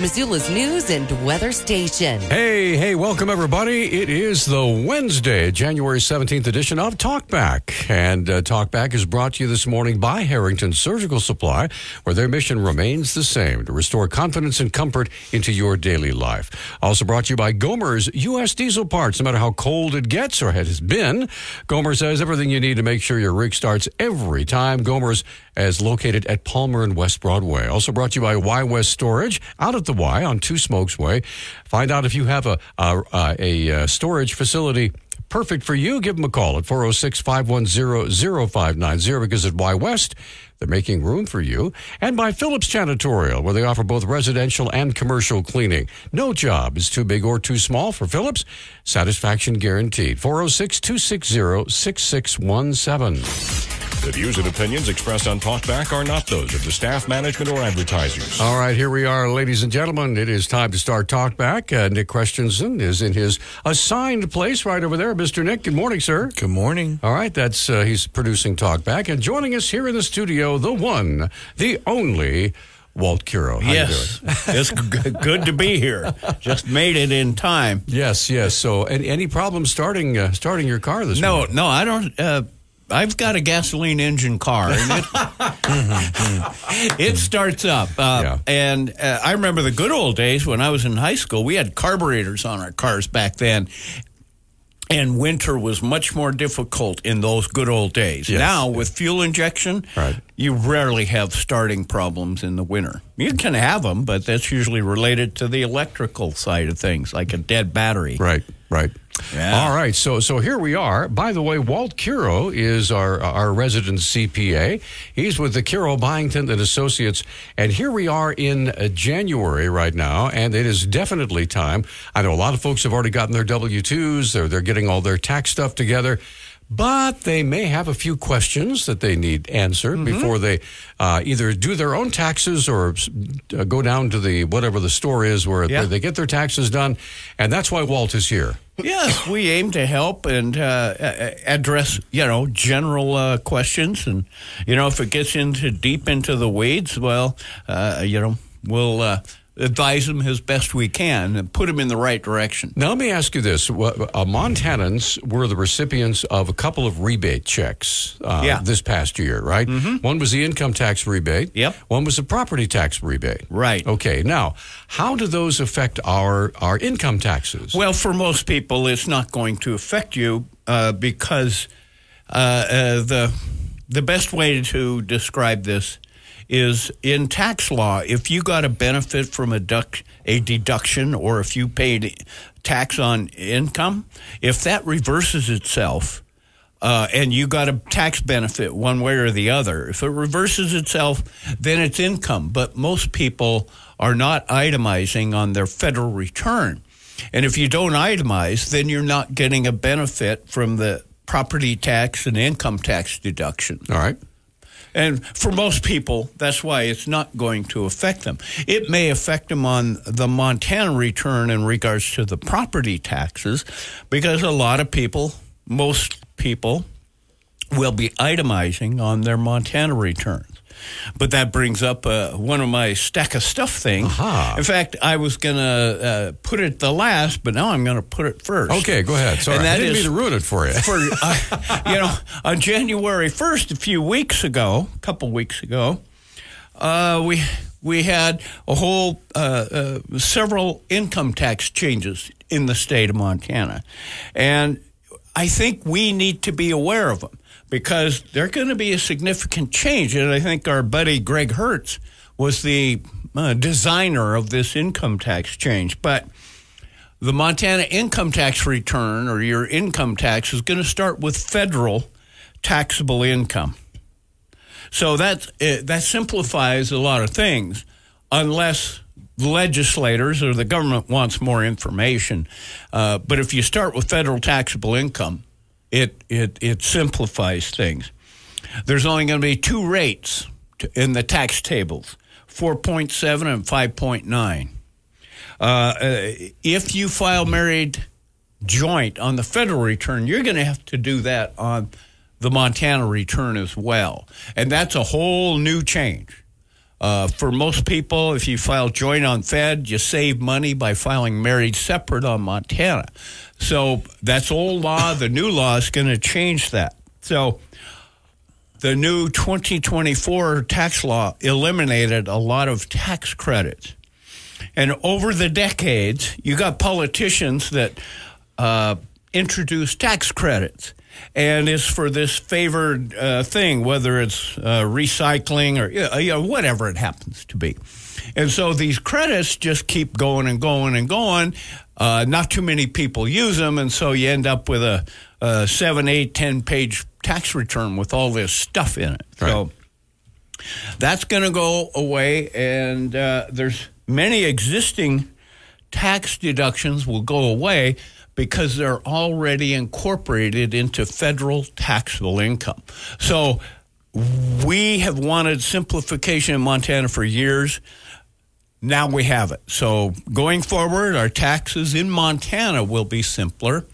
Missoula's news and weather station. Hey, hey, welcome everybody. It is the Wednesday, January 17th edition of Talkback. And uh, Talkback is brought to you this morning by Harrington Surgical Supply, where their mission remains the same to restore confidence and comfort into your daily life. Also brought to you by Gomer's U.S. diesel parts. No matter how cold it gets or has been, Gomer's has everything you need to make sure your rig starts every time. Gomer's is located at Palmer and West Broadway. Also brought to you by Y West Storage out at the Y on Two Smokes Way. Find out if you have a, a, a, a uh, storage facility perfect for you. Give them a call at 406 510 0590 because at Y West, they're making room for you. And by Phillips Janitorial, where they offer both residential and commercial cleaning. No job is too big or too small for Phillips. Satisfaction guaranteed. 406 260 6617. The views and opinions expressed on Talkback are not those of the staff, management, or advertisers. All right, here we are, ladies and gentlemen. It is time to start Talkback. Uh, Nick Christensen is in his assigned place right over there. Mr. Nick, good morning, sir. Good morning. All right, that's uh, he's producing Talkback and joining us here in the studio, the one, the only. Walt Kero. How yes, it's g- good to be here. Just made it in time. Yes, yes. So, any, any problems starting uh, starting your car this morning? no, morning? No, I don't. Uh, I've got a gasoline engine car, and it, it starts up. Uh, Yeah. And uh, I remember the good old days when I was in high school. We had carburetors on our cars back then. And winter was much more difficult in those good old days. Yes. Now, with fuel injection, Right. you rarely have starting problems in the winter. You can have them, but that's usually related to the electrical side of things, like a dead battery. Right, right. Yeah. All right. So, so here we are. By the way, Walt Kero is our our resident CPA. He's with the Kero Byington and Associates, and here we are in January right now, and it is definitely time. I know a lot of folks have already gotten their W twos. They're they're getting all their tax stuff together. But they may have a few questions that they need answered before they uh, either do their own taxes or uh, go down to the whatever the store is where Yeah. they get their taxes done. And that's why Walt is here. Yes, we aim to help and uh, address, you know, general uh, questions, and you know, if it gets into deep into the weeds, well, uh, you know, we'll uh, advise them as best we can and put them in the right direction. Now, let me ask you this. Uh, Montanans were the recipients of a couple of rebate checks uh, Yeah. this past year, right? One was the income tax rebate. Yep. One was the property tax rebate. Right. Okay. Now, how do those affect our, our income taxes? Well, for most people, it's not going to affect you uh, because uh, uh, the the best way to describe this is in tax law. If you got a benefit from a, a deduction, or if you paid tax on income, if that reverses itself. Uh, and you got a tax benefit one way or the other. If it reverses itself, then it's income. But most people are not itemizing on their federal return. And if you don't itemize, then you're not getting a benefit from the property tax and income tax deduction. All right. And for most people, that's why it's not going to affect them. It may affect them on the Montana return in regards to the property taxes, because a lot of people, most people, will be itemizing on their Montana returns. But that brings up uh, one of my stack of stuff things. Aha. In fact, I was going to uh, put it the last, but now I'm going to put it first. Okay, go ahead. Sorry, And I that didn't is- mean to ruin it for you. for uh, you know on January first, a few weeks ago, a couple weeks ago, uh, we we had a whole uh, uh, several income tax changes in the state of Montana, and I think we need to be aware of them because they're going to be a significant change. And I think our buddy Greg Hertz was the uh, designer of this income tax change, but the Montana income tax return or your income tax is going to start with federal taxable income. So that uh, that simplifies a lot of things, unless the legislators or the government wants more information. Uh, but if you start with federal taxable income, it it it simplifies things. There's only going to be two rates to, in the tax tables: four point seven and five point nine. Uh, if you file married joint on the federal return, you're going to have to do that on the Montana return as well. And that's a whole new change. Uh, for most people, if you file joint on Fed, you save money by filing married separate on Montana. So that's old law. The new law is going to change that. So the new 2024 tax law eliminated a lot of tax credits. And over the decades, you got politicians that uh, introduce tax credits and it's for this favored uh, thing, whether it's uh, recycling or you know, whatever it happens to be. And so these credits just keep going and going and going. Uh, not too many people use them, and so you end up with a, a seven, eight, ten page tax return with all this stuff in it. Right. So that's going to go away, and uh, there's many existing tax deductions will go away because they're already incorporated into federal taxable income. So we have wanted simplification in Montana for years. Now we have it. So going forward, our taxes in Montana will be simpler.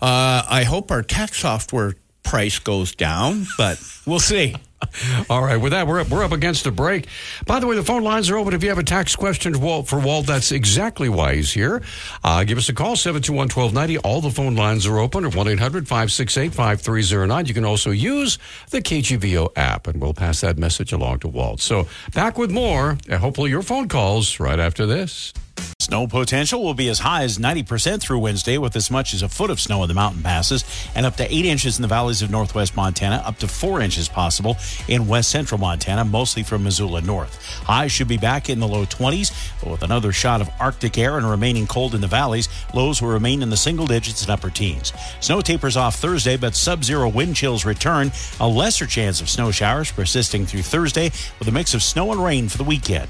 Uh, I hope our tax software price goes down, but we'll see. All right, with that, we're up, we're up against a break. By the way, the phone lines are open. If you have a tax question for Walt, for Walt that's exactly why he's here. Uh, give us a call, 721 1290. All the phone lines are open at 1 800 568 5309. You can also use the KGVO app, and we'll pass that message along to Walt. So, back with more, and hopefully your phone calls right after this. Snow potential will be as high as 90% through Wednesday, with as much as a foot of snow in the mountain passes and up to 8 inches in the valleys of northwest Montana, up to 4 inches possible in west central Montana, mostly from Missoula north. Highs should be back in the low 20s, but with another shot of Arctic air and remaining cold in the valleys, lows will remain in the single digits and upper teens. Snow tapers off Thursday, but sub zero wind chills return. A lesser chance of snow showers persisting through Thursday with a mix of snow and rain for the weekend.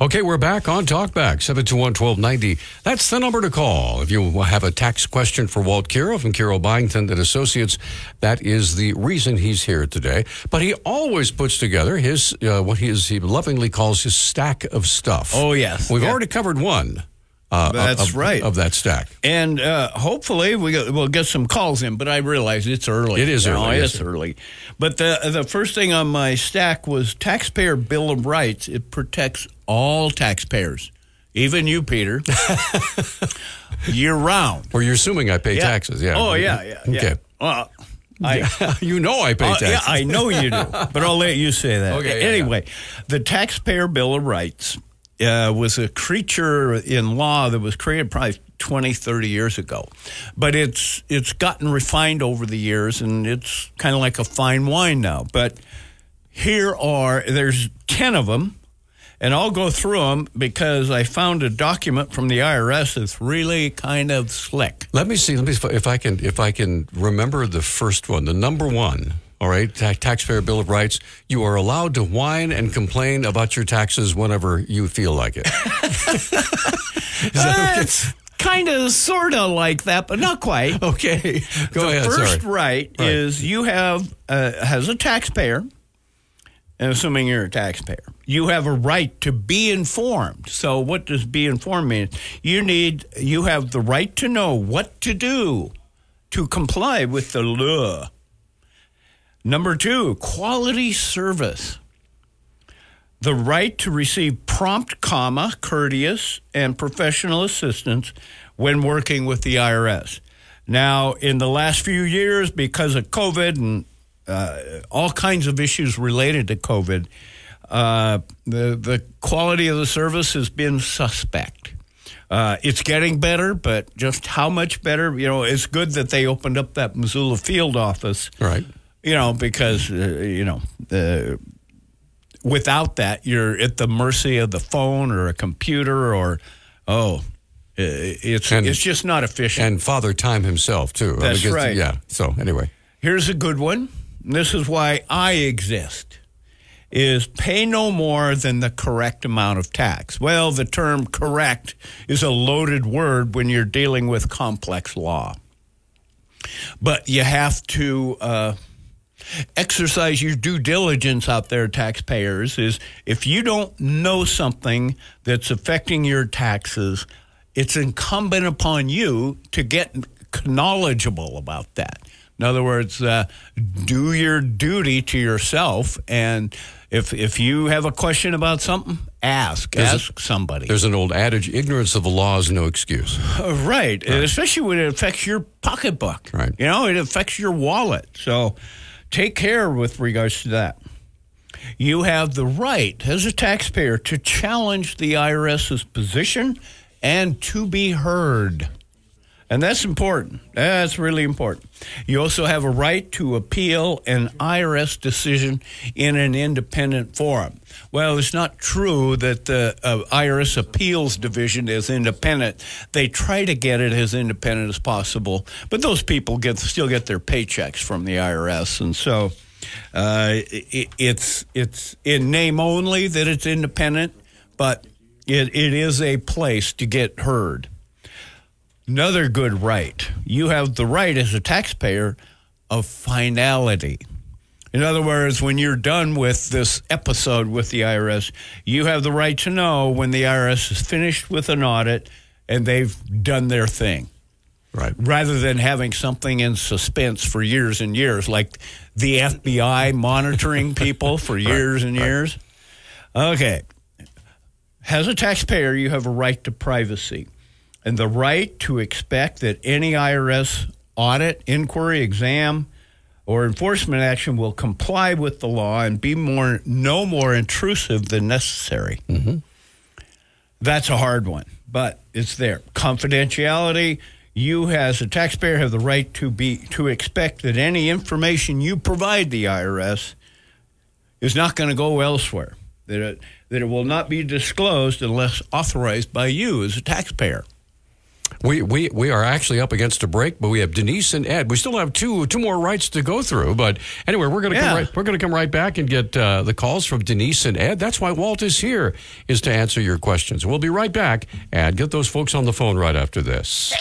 Okay, we're back on Talkback, 721-1290. That's the number to call. If you have a tax question for Walt Kero from Kero Byington and Associates, that is the reason he's here today. But he always puts together his, uh, what he, is, he lovingly calls his stack of stuff. Oh, yes. We've yeah. already covered one. Uh, That's of, right. Of that stack. And uh, hopefully we we'll get some calls in, but I realize it's early. It is early. It's early. But the, the first thing on my stack was Taxpayer Bill of Rights. It protects all taxpayers, even you, Peter, year round. Or you're assuming I pay Yeah. taxes, yeah. Oh, yeah, yeah. yeah. Okay. Well, I, you know I pay Uh, taxes. yeah, I know you do, but I'll let you say that. Okay, yeah, anyway, the Taxpayer Bill of Rights uh, was a creature in law that was created probably 20, 30 years ago. But it's it's gotten refined over the years, and it's kind of like a fine wine now. But here are there's 10 of them. And I'll go through them because I found a document from the IRS that's really kind of slick. Let me see. Let me if I can if I can remember the first one, the number one. All right, Ta- taxpayer bill of rights. You are allowed to whine and complain about your taxes whenever you feel like it. Okay? It's kind of, sort of like that, but not quite. Okay, go the ahead. first sorry. right, Right. is you have uh, as a taxpayer, and assuming you're a taxpayer, you have a right to be informed. So, what does be informed mean? You need you have the right to know what to do to comply with the law. Number two, quality service. The right to receive prompt, comma, courteous, and professional assistance when working with the IRS. Now, in the last few years, because of COVID and uh, all kinds of issues related to COVID, uh, the the quality of the service has been suspect. Uh, it's getting better, but just how much better? You know, it's good that they opened up that Missoula field office Right. You know, because uh, you know, uh, without that, you're at the mercy of the phone or a computer or oh, it's And- it's just not efficient. And Father Time himself too. That's Because- right. Yeah. So anyway, Here's a good one. This is why I exist. Is pay no more than the correct amount of tax. Well, the term correct is a loaded word when you're dealing with complex law. But you have to uh, exercise your due diligence out there, taxpayers, is if you don't know something that's affecting your taxes, it's incumbent upon you to get knowledgeable about that. In other words, uh, do your duty to yourself, and if if you have a question about something, ask There's a- ask somebody. There's an old adage: ignorance of the law is no excuse. Uh, right. And especially when it affects your pocketbook. Right. You know, it affects your wallet. So take care with regards to that. You have the right as a taxpayer to challenge the IRS's position and to be heard. And that's important. That's really important. You also have a right to appeal an IRS decision in an independent forum. Well, it's not true that the uh, IRS appeals division is independent. They try to get it as independent as possible, but those people get still get their paychecks from the IRS, and so uh, it, it's it's in name only that it's independent, but it, it is a place to get heard. Another good right. You have the right as a taxpayer of finality. In other words, when you're done with this episode with the IRS, you have the right to know when the IRS is finished with an audit and they've done their thing. Right. Rather than having something in suspense for years and years, like the FBI monitoring people for years and years. Okay. As a taxpayer, you have a right to privacy and the right to expect that any IRS audit, inquiry, exam, or enforcement action will comply with the law and be more no more intrusive than necessary. Mm-hmm. That's a hard one, but it's there. Confidentiality. You, as a taxpayer, have the right to be to expect that any information you provide the IRS is not going to go elsewhere. That it that it will not be disclosed unless authorized by you as a taxpayer. We, we we are actually up against a break, but we have Denise and Ed. We still have two two more rights to go through, but anyway, we're going to Yeah. come right, we're going to come right back and get uh, the calls from Denise and Ed. That's why Walt is here is to answer your questions. We'll be right back and get those folks on the phone right after this.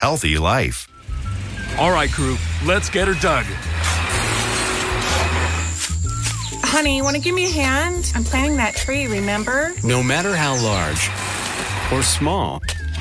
Healthy life. All right, crew, let's get her dug. Honey, you want to give me a hand? I'm planting that tree, remember? No matter how large or small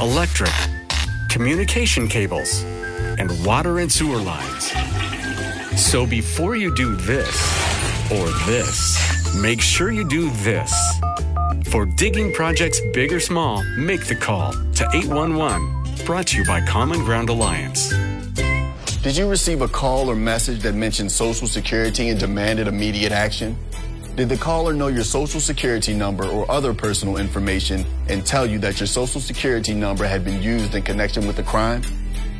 electric, communication cables, and water and sewer lines. So before you do this or this, make sure you do this. For digging projects big or small, make the call to 811. Brought to you by Common Ground Alliance. Did you receive a call or message that mentioned Social Security and demanded immediate action? Did the caller know your Social Security number or other personal information and tell you that your Social Security number had been used in connection with a crime?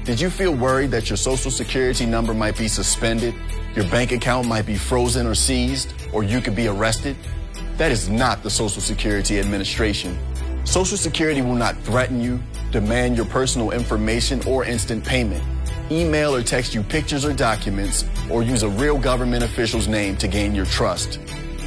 Did you feel worried that your Social Security number might be suspended, your bank account might be frozen or seized, or you could be arrested? That is not the Social Security Administration. Social Security will not threaten you, demand your personal information, or instant payment. Email or text you pictures or documents, or use a real government official's name to gain your trust.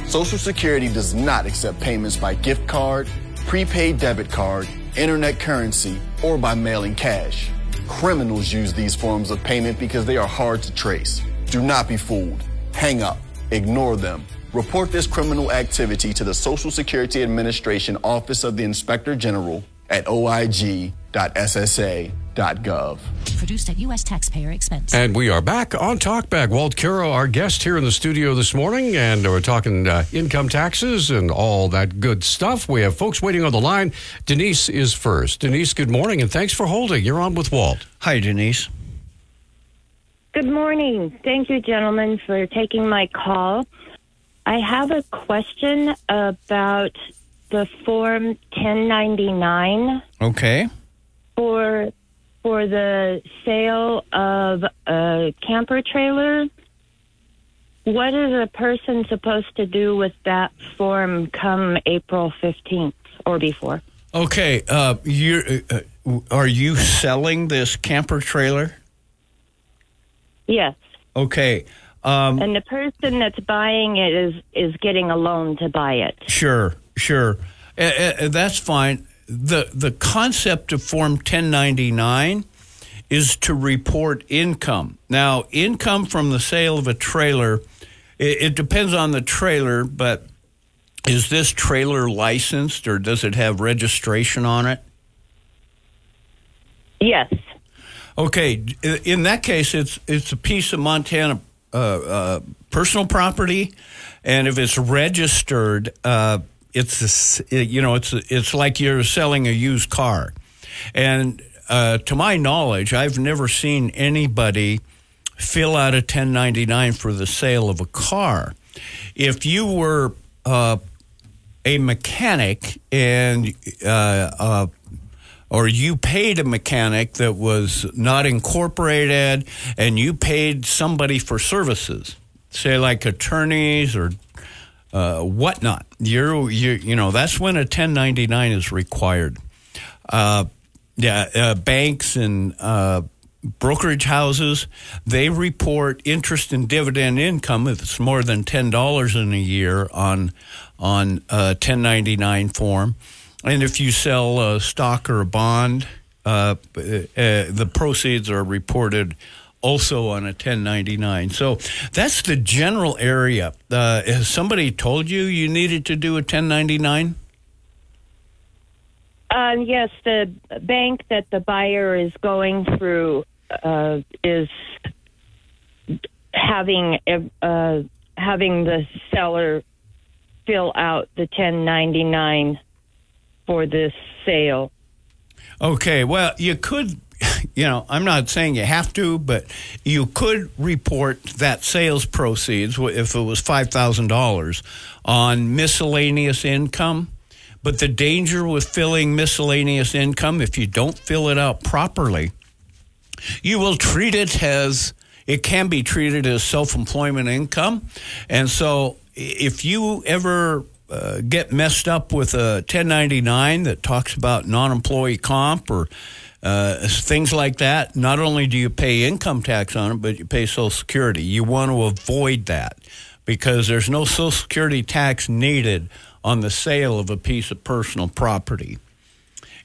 Social Security does not accept payments by gift card, prepaid debit card, internet currency, or by mailing cash. Criminals use these forms of payment because they are hard to trace. Do not be fooled. Hang up. Ignore them. Report this criminal activity to the Social Security Administration Office of the Inspector General at oig.ssa.gov. Produced at U.S. taxpayer expense. And we are back on Talkback. Walt Kero, our guest here in the studio this morning, and we're talking uh, income taxes and all that good stuff. We have folks waiting on the line. Denise is first. Denise, good morning, and thanks for holding. You're on with Walt. Hi, Denise. Good morning. Thank you, gentlemen, for taking my call. I have a question about the Form 1099 Okay. For for the sale of a camper trailer. what is a person supposed to do with that form come April 15th or before? Okay, uh, you're, uh, uh, are you selling this camper trailer? Yes. Okay. Um, and the person that's buying it is is getting a loan to buy it. Sure, sure. Uh, uh, that's fine. The the concept of Form 1099 is to report income. Now, income from the sale of a trailer, it, it depends on the trailer, but is this trailer licensed or does it have registration on it? Yes. Okay, in that case, it's it's a piece of Montana uh, uh, personal property, and if it's registered, uh, it's you know it's it's like you're selling a used car, and uh, to my knowledge, I've never seen anybody fill out a 1099 for the sale of a car. If you were uh, a mechanic and uh, or you paid a mechanic that was not incorporated and you paid somebody for services, say like attorneys or uh, whatnot, you're, you you know, that's when a 1099 is required. Uh, yeah, uh, banks and uh, brokerage houses, they report interest and dividend income if it's more than $10 in a year on, on a 1099 form. And if you sell a stock or a bond, uh, uh, the proceeds are reported also on a 1099. So that's the general area. Uh, has somebody told you you needed to do a 1099? Um, yes, the bank that the buyer is going through uh, is having uh, having the seller fill out the 1099 for this sale. Okay, well, you could, you know, I'm not saying you have to, but you could report that sales proceeds if it was $5,000 on miscellaneous income. But the danger with filling miscellaneous income, if you don't fill it out properly, you will treat it as it can be treated as self employment income. And so if you ever uh, get messed up with a 1099 that talks about non employee comp or uh, things like that, not only do you pay income tax on it, but you pay Social Security. You want to avoid that because there's no Social Security tax needed on the sale of a piece of personal property.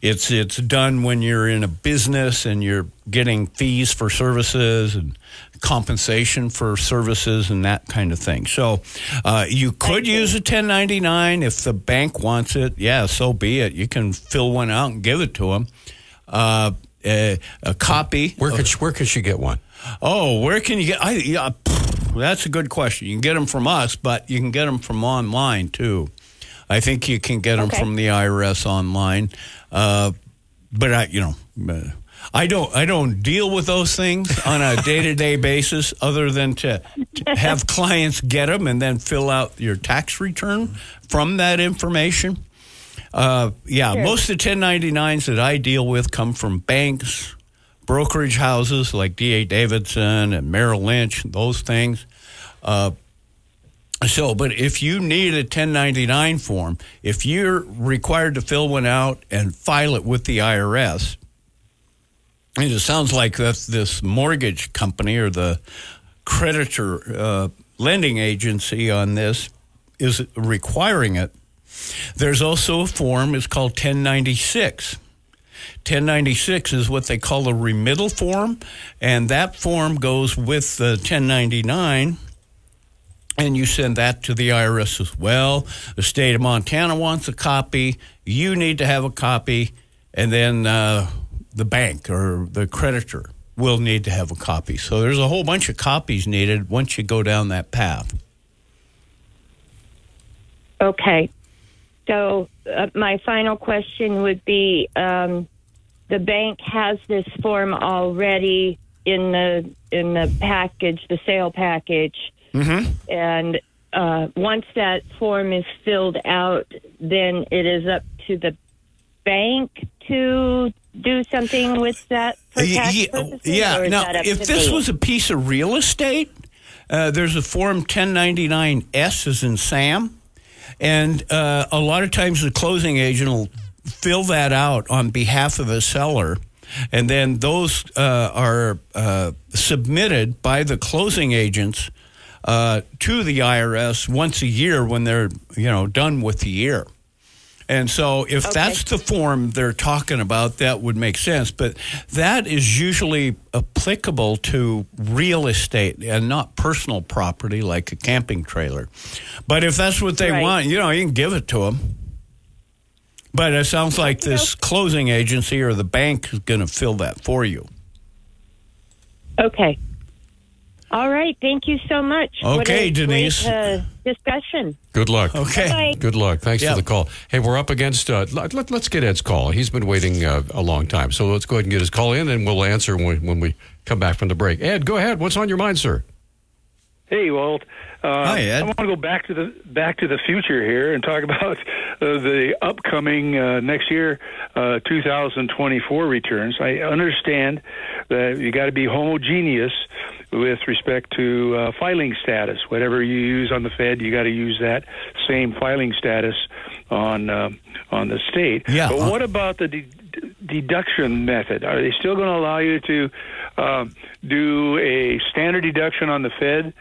It's it's done when you're in a business and you're getting fees for services and compensation for services and that kind of thing. So uh, you could use a 1099 if the bank wants it. Yeah, so be it. You can fill one out and give it to them. Uh, a, a, copy. Where could where could she get one? Oh, where can you get? I, yeah, that's a good question. You can get them from us, but you can get them from online too. I think you can get them okay. from the IRS online. Uh, but I, you know, uh, I don't I don't deal with those things on a day to day basis, other than to, to, have clients get them and then fill out your tax return from that information. Uh, yeah, sure. most of the 1099s that I deal with come from banks, brokerage houses like D.A. Davidson and Merrill Lynch, those things. Uh, so, but if you need a 1099 form, if you're required to fill one out and file it with the IRS, and it sounds like that's this mortgage company or the creditor uh, lending agency on this is requiring it. There's also a form, it's called 1096. 1096 is what they call a remittal form, and that form goes with the 1099 and you send that to the IRS as well. The state of Montana wants a copy. You need to have a copy, and then uh, the bank or the creditor will need to have a copy. So there's a whole bunch of copies needed once you go down that path. Okay. So uh, my final question would be: um, the bank has this form already in the in the package, the sale package Mm-hmm. And uh, once that form is filled out, then it is up to the bank to do something with that for tax yeah, purposes, yeah. now, if this me? was a piece of real estate, Uh, there's a form 1099S as in Sam, and uh, a lot of times the closing agent will fill that out on behalf of a seller, and then those uh, are uh, submitted by the closing agents uh, to the IRS once a year when they're you know done with the year. And so, if that's the form they're talking about, that would make sense. But that is usually applicable to real estate and not personal property like a camping trailer. But if that's what they Right. want, you know, you can give it to them. But it sounds like this closing agency or the bank is going to fill that for you. Okay. All right. Thank you so much. What Okay, a Denise. Great, uh, discussion. Good luck. Okay. Bye-bye. Good luck. Thanks Yeah. for the call. Hey, we're up against. Uh, let, let, us get Ed's call. He's been waiting uh, a long time, so let's go ahead and get his call in, and we'll answer when, when we come back from the break. Ed, go ahead. What's on your mind, sir? Hey, Walt. Uh, Hi, Ed. I want to go back to the back to the future here and talk about uh, the upcoming uh, next year, uh, 2024 returns. I understand that you got to be homogeneous with respect to uh, filing status. Whatever you use on the Fed, you got to use that same filing status on uh, on the state. Yeah. But what about the de- deduction method? Are they still going to allow you to um, do a standard deduction on the Fed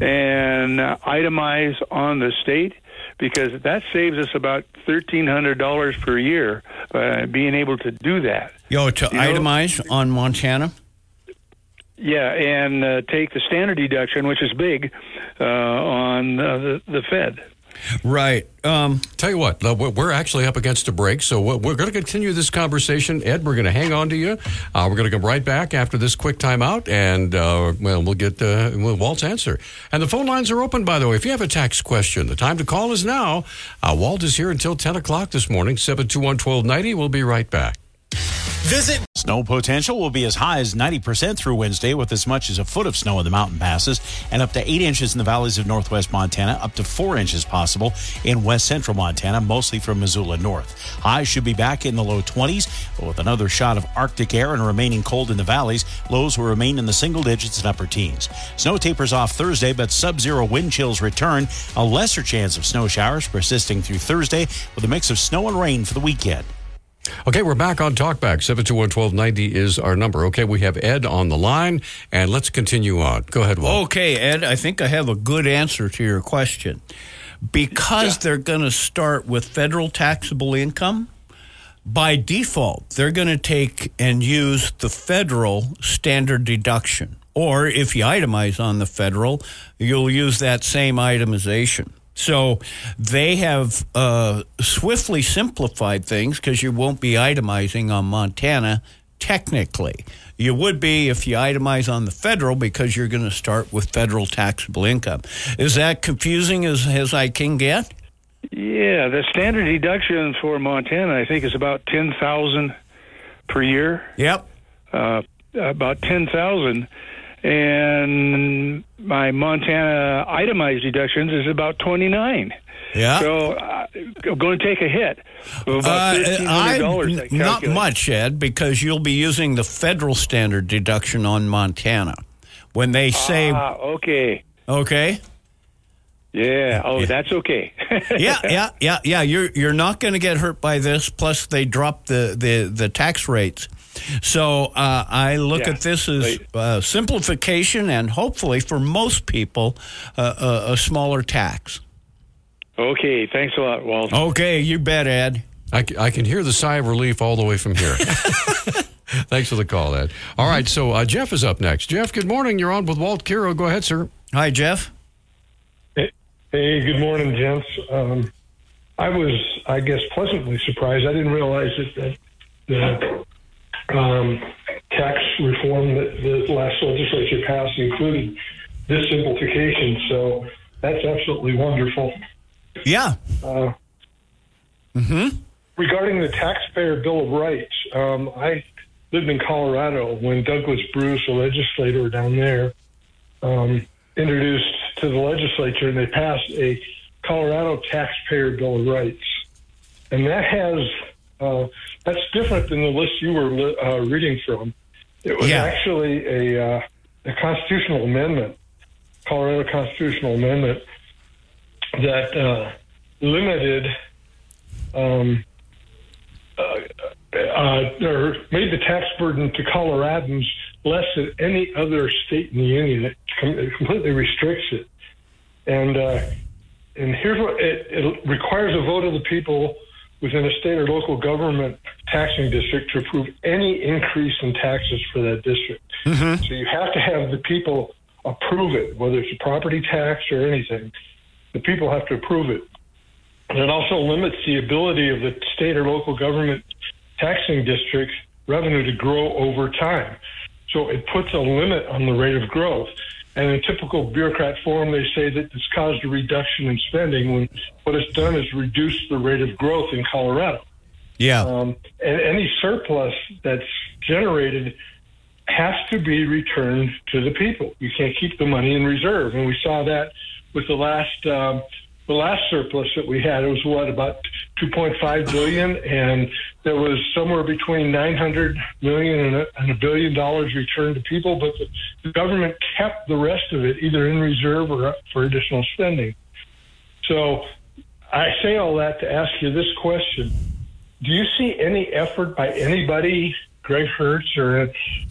and uh, itemize on the state? Because that saves us about thirteen hundred dollars per year uh, being able to do that. Yo, to You know- itemize on Montana? Yeah, and uh, take the standard deduction, which is big, uh, on uh, the the Fed. Right. Um, Tell you what, we're we're actually up against a break, so we're we're going to continue this conversation. Ed, we're going to hang on to you. Uh, we're going to come right back after this quick timeout, and uh, well, we'll get uh, Walt's answer. And the phone lines are open, by the way. If you have a tax question, the time to call is now. Uh, Walt is here until 10 o'clock this morning, 721 1290. We'll be right back. Visit. Snow potential will be as high as 90% through Wednesday, with as much as a foot of snow in the mountain passes, and up to 8 inches in the valleys of northwest Montana, up to 4 inches possible in west central Montana, mostly from Missoula north. Highs should be back in the low 20s, but with another shot of Arctic air and remaining cold in the valleys, lows will remain in the single digits and upper teens. Snow tapers off Thursday, but sub zero wind chills return. A lesser chance of snow showers persisting through Thursday, with a mix of snow and rain for the weekend. Okay, we're back on Talkback. 721 1290 is our number. Okay, we have Ed on the line, and let's continue on. Go ahead, Walt. Okay, Ed, I think I have a good answer to your question. Because they're going to start with federal taxable income, by default, they're going to take and use the federal standard deduction. Or if you itemize on the federal, you'll use that same itemization. So they have uh, swiftly simplified things because you won't be itemizing on Montana technically. You would be if you itemize on the federal because you're going to start with federal taxable income. Is that confusing as, as I can get? Yeah, the standard deduction for Montana, I think, is about ten thousand per year. Yep. Uh, about ten thousand, and my Montana itemized deductions is about twenty nine. Yeah. So uh, I'm going to take a hit of about Uh, I- not much, Ed, because you'll be using the federal standard deduction on Montana. When they say, Ah, okay. okay, Yeah. Oh, that's okay. yeah, yeah, yeah, yeah, you're you're not going to get hurt by this. Plus, they drop the the the tax rates. So uh, I look Yeah, at this as uh, simplification, and hopefully, for most people, uh, a, a smaller tax. Okay. Thanks a lot, Walt. Okay, you bet, Ed. I can hear the sigh of relief all the way from here. Thanks for the call, Ed. All right, so uh, Jeff is up next. Jeff, good morning. You're on with Walt Kero. Go ahead, sir. Hi, Jeff. Hey, hey, good morning, gents. Um, I was, I guess, pleasantly surprised. I didn't realize that, that the um, tax reform that the last legislature passed included this simplification. So that's absolutely wonderful. Yeah. Uh, Mm-hmm. regarding the taxpayer bill of rights, um, I lived in Colorado when Douglas Bruce, a legislator down there, um, introduced to the legislature, and they passed a Colorado taxpayer bill of rights, and that has uh, that's different than the list you were uh, reading from. It was Yeah. actually a, uh, a constitutional amendment Colorado constitutional amendment that uh, limited um, uh, uh, or made the tax burden to Coloradans less than any other state in the union. It, com- it completely restricts it, and uh, and here's what it, it requires a vote of the people within a state or local government taxing district to approve any increase in taxes for that district. Mm-hmm. So you have to have the people approve it, whether it's a property tax or anything. The people have to approve it. And it also limits the ability of the state or local government taxing district revenue to grow over time. So it puts a limit on the rate of growth. And in typical bureaucrat form, they say that it's caused a reduction in spending when what it's done is reduced the rate of growth in Colorado. Yeah. Um, and any surplus that's generated has to be returned to the people. You can't keep the money in reserve, and we saw that with the last um, the last surplus that we had. It was what about 2.5 billion, and there was somewhere between 900 million and a, and a billion dollars returned to people, but the, the government kept the rest of it either in reserve or for additional spending. So I say all that to ask you this question. Do you see any effort by anybody, Greg Hertz or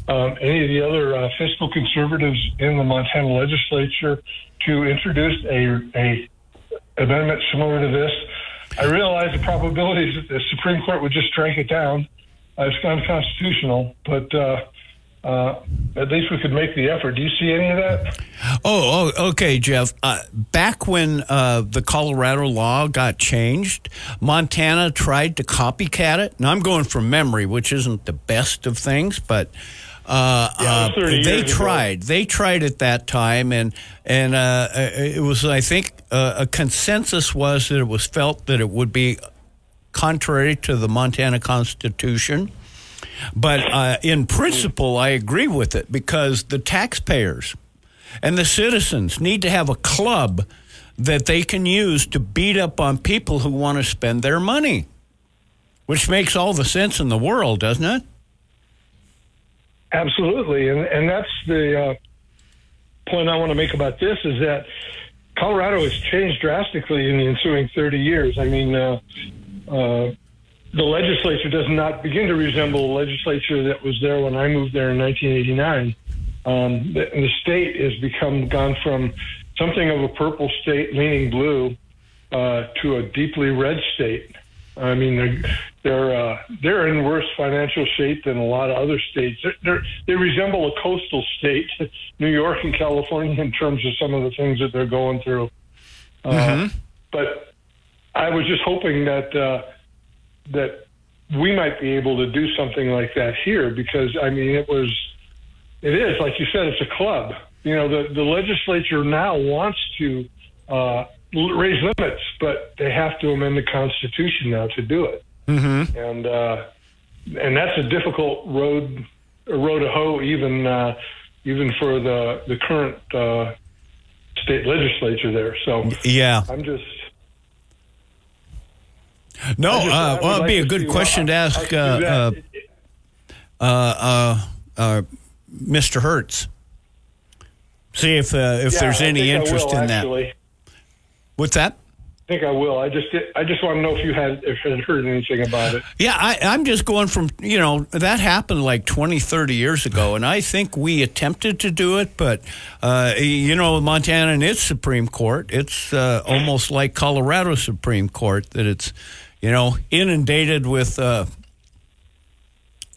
um, any of the other uh, fiscal conservatives in the Montana legislature, to introduce a, a amendment similar to this? I realize the probabilities that the Supreme Court would just strike it down. Uh, it's unconstitutional, but uh, uh, at least we could make the effort. Do you see any of that? Oh, oh okay, Jeff. Uh, back when uh, the Colorado law got changed, Montana tried to copycat it. Now I'm going from memory, which isn't the best of things, but. Uh, Yeah, 30 they years ago. tried. They tried at that time, and and uh, it was. I think uh, a consensus was that it was felt that it would be contrary to the Montana Constitution. But uh, in principle, I agree with it because the taxpayers and the citizens need to have a club that they can use to beat up on people who want to spend their money, which makes all the sense in the world, doesn't it? Absolutely, and and that's the uh, point I want to make about this is that Colorado has changed drastically in the ensuing 30 years. I mean, uh, uh, the legislature does not begin to resemble the legislature that was there when I moved there in 1989. Um, the, the state has become gone from something of a purple state leaning blue uh, to a deeply red state. I mean, they're they're uh, they're in worse financial shape than a lot of other states. They're, they're, they resemble a coastal state, New York and California, in terms of some of the things that they're going through. Uh, But I was just hoping that uh, that we might be able to do something like that here, because I mean, it was it is like you said, it's a club. You know, the the legislature now wants to uh, raise limits, but they have to amend the Constitution now to do it Mm-hmm. and uh, and that's a difficult road a road to hoe even uh, even for the the current uh, state legislature there. So Yeah. I'm just No, I just- I uh, well, it'd like be a good question to ask uh, uh, uh, uh, uh, Mr. Hertz. See if uh, if Yeah, there's any interest will, in that. What's that? I think I will. I just I just want to know if you had if had heard anything about it. Yeah, I, I'm just going from, you know, that happened like 20, 30 years ago, and I think we attempted to do it, but, uh, you know, Montana and its Supreme Court, it's uh, almost like Colorado Supreme Court, that it's, you know, inundated with uh,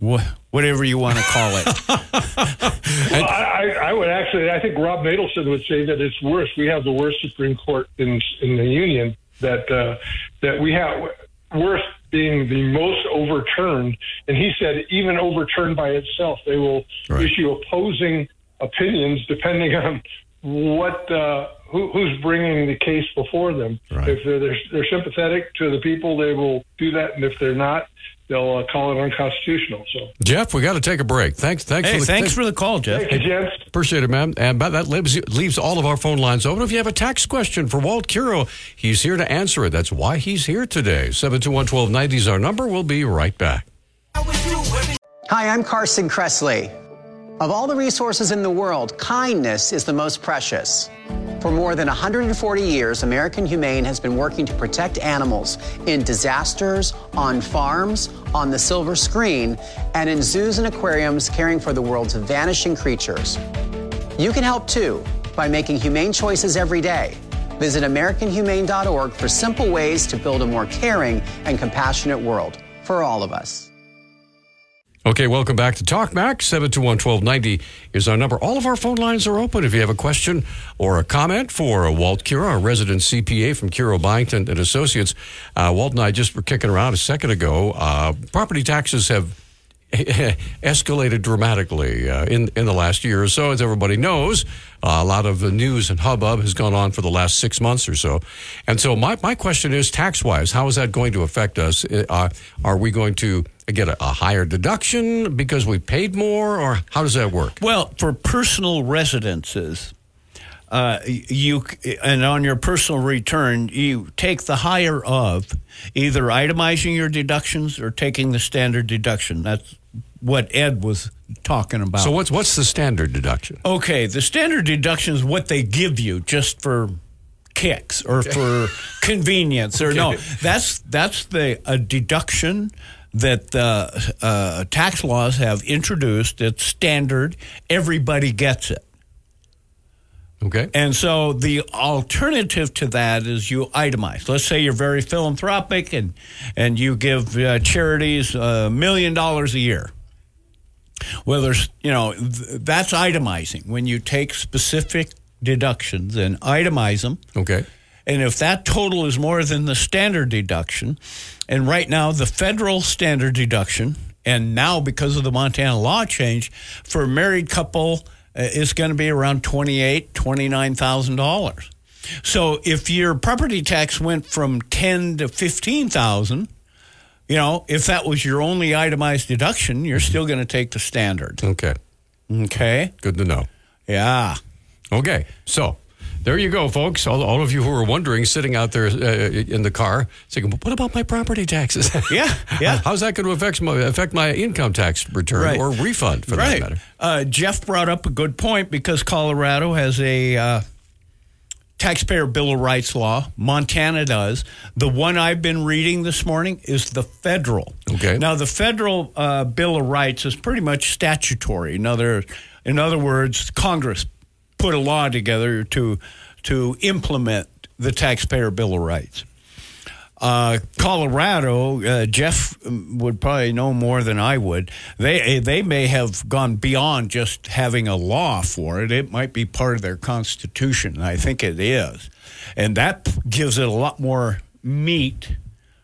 wh- whatever you want to call it. Well, I, I would actually, I think Rob Natelson would say that it's worse. We have the worst Supreme Court in in the union. That uh, that we have worse being the most overturned, and he said even overturned by itself, they will issue opposing opinions depending on what uh, who, who's bringing the case before them. If they're, they're they're sympathetic to the people, they will do that, and if they're not, they'll uh, call it unconstitutional. So. Jeff, we got to take a break. Thanks, thanks. Hey, for the, thanks for the call, Jeff. Thank you, gents. Appreciate it, man. And but that leaves, leaves all of our phone lines open. If you have a tax question for Walt Kero, he's here to answer it. That's why he's here today. 721-1290 is our number. We'll be right back. Hi, I'm Carson Kressley. Of all the resources in the world, kindness is the most precious. For more than 140 years, American Humane has been working to protect animals in disasters, on farms, on the silver screen, and in zoos and aquariums caring for the world's vanishing creatures. You can help too by making humane choices every day. Visit AmericanHumane.org for simple ways to build a more caring and compassionate world for all of us. Okay, welcome back to Talk Back. 721 1290 is our number. All of our phone lines are open. If you have a question or a comment for Walt Kero, our resident CPA from Kero Byington and Associates, uh, Walt and I just were kicking around a second ago. Uh, property taxes have escalated dramatically uh, in in the last year or so, as everybody knows. Uh, a lot of the news and hubbub has gone on for the last six months or so, and so my my question is tax wise, how is that going to affect us? Uh, are we going to get a, a, higher deduction because we paid more, or how does that work? Well, for personal residences. Uh, you and on your personal return, you take the higher of either itemizing your deductions or taking the standard deduction. That's what Ed was talking about. So what's what's the standard deduction? Okay, the standard deduction is what they give you just for kicks or okay. for convenience or okay. no. That's that's the a deduction that the uh, tax laws have introduced. It's standard. Everybody gets it. Okay. And so the alternative to that is you itemize. Let's say you're very philanthropic and and you give uh, charities a million dollars a year. Well, there's you know th- that's itemizing when you take specific deductions and itemize them. Okay. And if that total is more than the standard deduction, and right now the federal standard deduction, and now because of the Montana law change, for a married couple Uh, is going to be around twenty-eight, twenty-nine thousand dollars. So if your property tax went from ten to fifteen thousand, you know, if that was your only itemized deduction, you're still going to take the standard. Okay. Okay. Good to know. Yeah. Okay. So there you go, folks. All, all of you who are wondering, sitting out there uh, in the car, saying, "What about my property taxes? Yeah, yeah. How's that going to affect my affect my income tax return right. or refund for right. that matter?" Uh, Jeff brought up a good point because Colorado has a uh, taxpayer bill of rights law. Montana does. The one I've been reading this morning is the federal. Okay. Now the federal uh, bill of rights is pretty much statutory. In other, in other words, Congress put a law together to to implement the taxpayer bill of rights. Uh, Colorado, uh, Jeff would probably know more than I would. They they may have gone beyond just having a law for it. It might be part of their constitution. I think it is, and that gives it a lot more meat.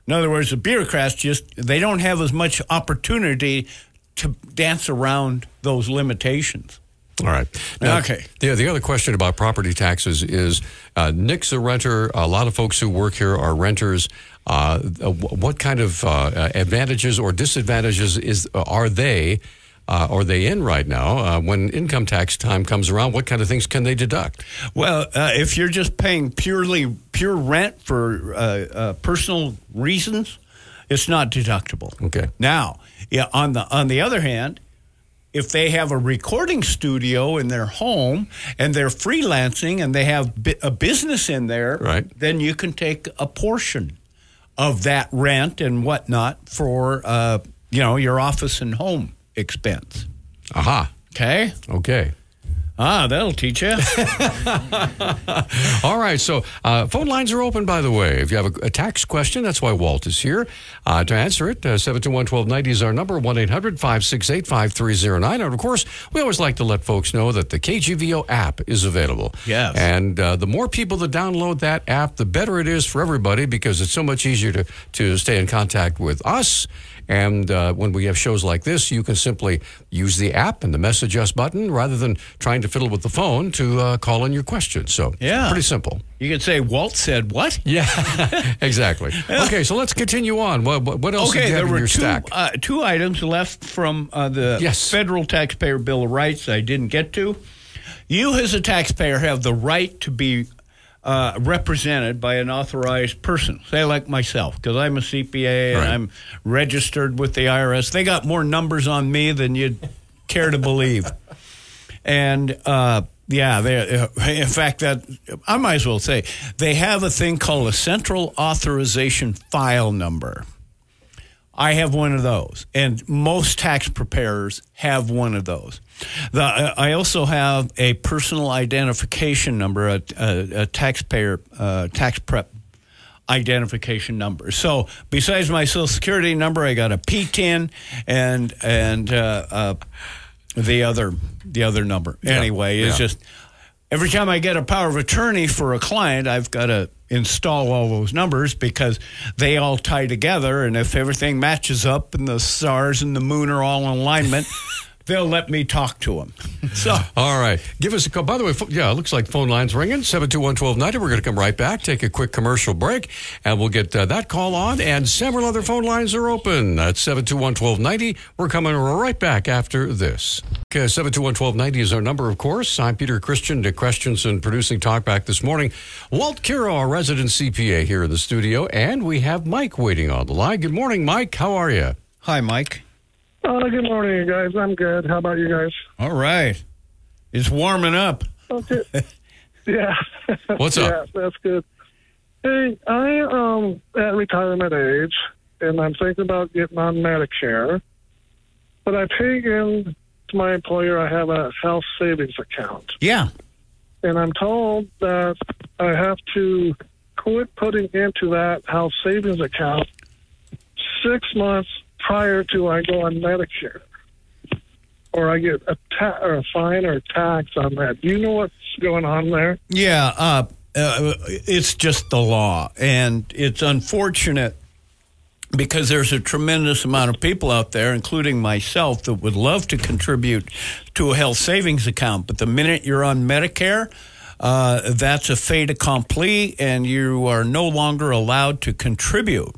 In other words, the bureaucrats just they don't have as much opportunity to dance around those limitations. All right. Now, okay. The, the other question about property taxes is uh, Nick's a renter. A lot of folks who work here are renters. Uh, what kind of uh, advantages or disadvantages is are they? Uh, are they in right now? Uh, when income tax time comes around, what kind of things can they deduct? Well, uh, if you're just paying purely pure rent for uh, uh, personal reasons, it's not deductible. Okay. Now, yeah, on the on the other hand, if they have a recording studio in their home and they're freelancing and they have a business in there, right. then you can take a portion of that rent and whatnot for uh, you know your office and home expense. Aha. Okay. Okay. Ah, that'll teach you. All right. So, uh, phone lines are open, by the way. If you have a, a tax question, that's why Walt is here uh, to answer it. Uh, 721 1290 is our number 1 800 568 5309. And of course, we always like to let folks know that the KGVO app is available. Yes. And uh, the more people that download that app, the better it is for everybody because it's so much easier to, to stay in contact with us and uh, when we have shows like this, you can simply use the app and the message us button rather than trying to fiddle with the phone to uh, call in your questions. So, yeah. pretty simple. You could say, Walt said what? Yeah, exactly. Okay, so let's continue on. What, what else okay, do you have there in were your two, stack? Uh, two items left from uh, the yes. federal taxpayer bill of rights I didn't get to. You, as a taxpayer, have the right to be uh, represented by an authorized person, say like myself, because I'm a CPA and Right. I'm registered with the IRS. They got more numbers on me than you'd care to believe. and uh, yeah, they, uh, in fact, that I might as well say they have a thing called a central authorization file number. I have one of those, and most tax preparers have one of those. The, uh, I also have a personal identification number, a, a, a taxpayer uh, tax prep identification number. So besides my social security number, I got a PTIN and and uh, uh, the other the other number. Yeah. Anyway, it's Yeah. just every time I get a power of attorney for a client, I've got to install all those numbers because they all tie together. And if everything matches up and the stars and the moon are all in alignment, they'll let me talk to them. So. All right. Give us a call. By the way, pho- yeah, it looks like phone lines ringing. 721-1290. We're going to come right back, take a quick commercial break, and we'll get uh, that call on. And several other phone lines are open. That's 721-1290. We're coming right back after this. Okay, 721-1290 is our number, of course. I'm Peter Christian, Dick Christensen, producing Talkback this morning. Walt Kero, our resident CPA here in the studio, and we have Mike waiting on the line. Good morning, Mike. How are you? Hi, Mike. Uh, good morning, you guys. I'm good. How about you guys? All right. It's warming up. Okay. yeah. What's up? Yeah, that's good. Hey, I um at retirement age, and I'm thinking about getting on Medicare, but I pay in to my employer. I have a health savings account, Yeah. and I'm told that I have to quit putting into that health savings account six months prior to I go on Medicare, or I get a ta- or a fine or a tax on that. Do you know what's going on there? Yeah, uh, uh, it's just the law, and it's unfortunate because there's a tremendous amount of people out there, including myself, that would love to contribute to a health savings account. But the minute you're on Medicare, uh, that's a fait accompli, and you are no longer allowed to contribute.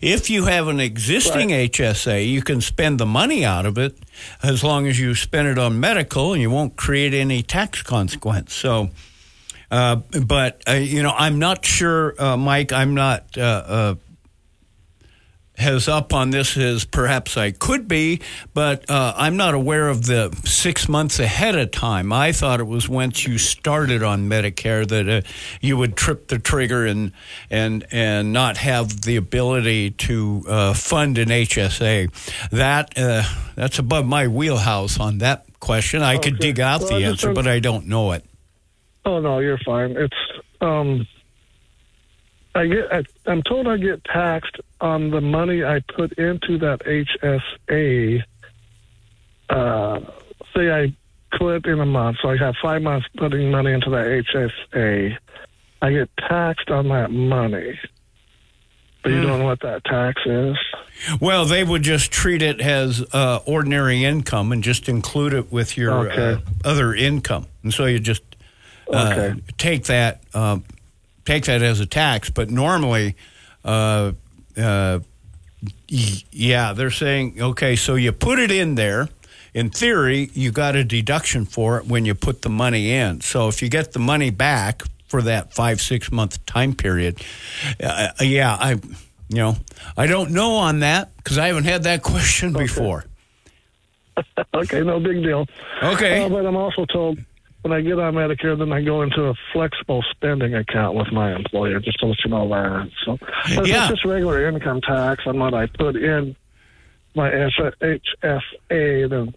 If you have an existing HSA, you can spend the money out of it as long as you spend it on medical, and you won't create any tax consequence. So. Uh, but uh, you know, I'm not sure, uh, Mike. I'm not uh, uh, as up on this as perhaps I could be, but uh, I'm not aware of the six months ahead of time. I thought it was once you started on Medicare that uh, you would trip the trigger and and and not have the ability to uh, fund an HSA. That uh, that's above my wheelhouse on that question. I could dig out Well, the answer, but I don't know it. Oh no, you're fine. It's um, I get. I, I'm told I get taxed on the money I put into that HSA. Uh, say I quit in a month, so I have five months putting money into that HSA. I get taxed on that money, but you don't know what that tax is. Well, they would just treat it as uh, ordinary income and just include it with your Okay. uh, other income, and so you just uh, Okay. take that um, take that as a tax. But normally, uh, uh, yeah, they're saying okay, so you put it in there. In theory, you got a deduction for it when you put the money in. So if you get the money back for that five six month time period, uh, yeah, I, you know, I don't know on that because I haven't had that question before. okay, no big deal. Okay. Uh, but I'm also told when I get on Medicare, then I go into a flexible spending account with my employer, just to let you know that. So Yeah. it's just regular income tax on what I put in my HSA, then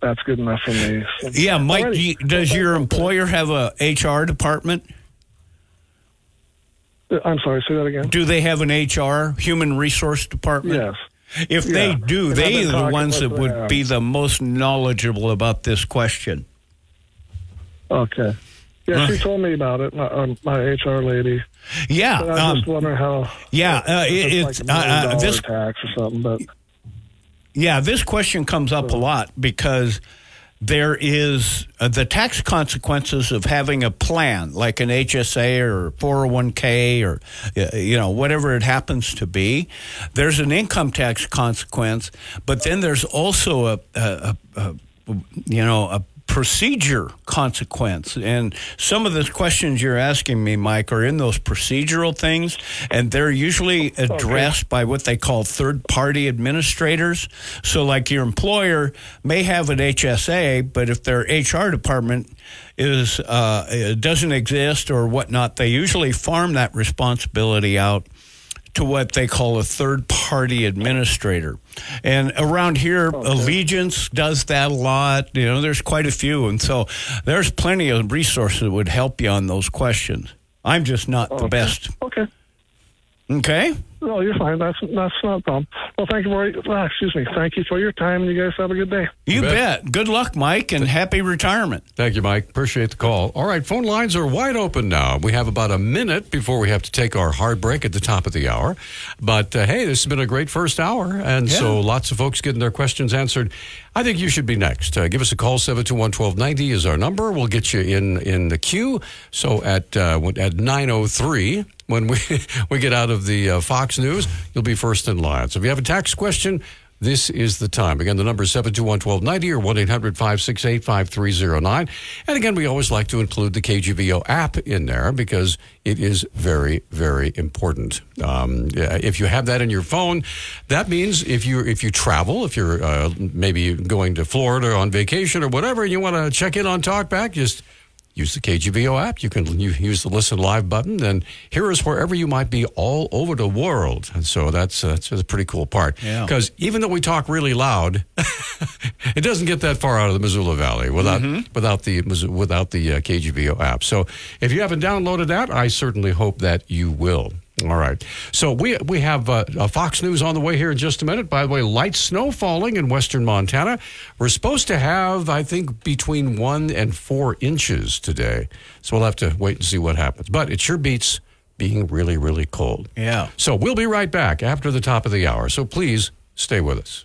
that's good enough for me. So- Yeah, Mike, do you, does your employer have a HR department? Uh, I'm sorry, say that again. Do they have an HR, human resource department? Yes. If they do, they are the ones that would them. be the most knowledgeable about this question. Okay. Yeah, she told me about it, my, um, my HR lady. Yeah, But I um, just wonder how. yeah, uh, it- it's it's, like a uh, uh, this- tax or something, but Yeah, this question comes up a lot because there is uh, the tax consequences of having a plan like an HSA or 401k or you know whatever it happens to be. There's an income tax consequence, but then there's also a, a, a, a you know a procedure consequence. And some of the questions you're asking me, Mike, are in those procedural things, and they're usually addressed by what they call third party administrators. So, like your employer may have an HSA, but if their HR department is uh, doesn't exist or whatnot, they usually farm that responsibility out to what they call a third party administrator. And around here, oh, Allegiance does that a lot. You know, there's quite a few. And so there's plenty of resources that would help you on those questions. I'm just not the best. Okay. Okay. No, you're fine. That's that's not a problem. Well, thank you very. Uh, excuse me. Thank you for your time, and you guys have a good day. You bet. Good luck, Mike, and happy retirement. Thank you, Mike. Appreciate the call. All right, phone lines are wide open now. We have about a minute before we have to take our hard break at the top of the hour. But uh, hey, this has been a great first hour, and Yeah. so lots of folks getting their questions answered. I think you should be next. Uh, give us a call. 721-1290 is our number. We'll get you in in the queue. So at uh, at 903 when we we get out of the uh, Fox News, you'll be first in line. So if you have a tax question, this is the time. Again, the number is 721-1290 or 1-800-568-5309. And again, we always like to include the KGVO app in there because it is very, very important. Um, if you have that in your phone, that means if you if you travel, if you're uh, maybe going to Florida on vacation or whatever, and you want to check in on Talkback, just use the KGVO app. You can use the listen live button and hear us wherever you might be all over the world. And so that's uh, that's a pretty cool part. Yeah. Because even though we talk really loud, it doesn't get that far out of the Missoula Valley without without the without the uh, KGVO app. So if you haven't downloaded that, I certainly hope that you will. All right. So we we have uh, uh, Fox News on the way here in just a minute. By the way, light snow falling in western Montana. We're supposed to have, I think, between one and four inches today. So we'll have to wait and see what happens. But it sure beats being really, really cold. Yeah. So we'll be right back after the top of the hour. So please stay with us.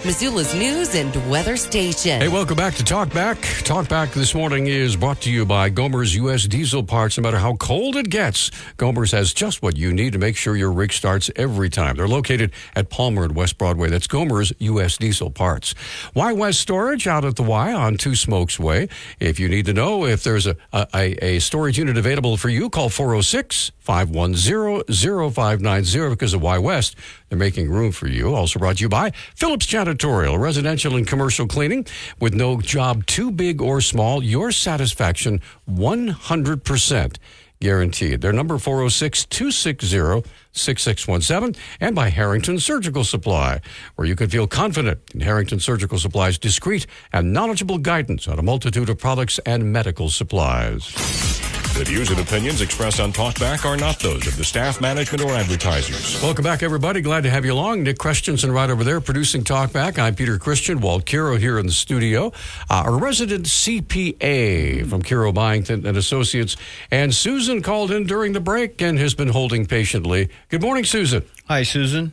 Missoula's news and weather station. Hey, welcome back to Talkback. Talkback this morning is brought to you by Gomer's U.S. Diesel Parts. No matter how cold it gets, Gomer's has just what you need to make sure your rig starts every time. They're located at Palmer and West Broadway. That's Gomer's U.S. Diesel Parts. Y West Storage out at the Y on Two Smokes Way. If you need to know if there's a, a, a storage unit available for you, call 406 510 0590 because of Y West. They're making room for you. Also brought to you by Phillips Janitorial, residential and commercial cleaning. With no job too big or small, your satisfaction 100% guaranteed. Their number 406 260 6617 and by Harrington Surgical Supply, where you can feel confident in Harrington Surgical Supply's discreet and knowledgeable guidance on a multitude of products and medical supplies. The views and opinions expressed on Talkback are not those of the staff, management, or advertisers. Welcome back, everybody. Glad to have you along. Nick Christensen right over there producing Talkback. I'm Peter Christian. Walt Kero here in the studio. Uh, our resident CPA from Kero Byington and Associates. And Susan called in during the break and has been holding patiently. Good morning, Susan. Hi, Susan.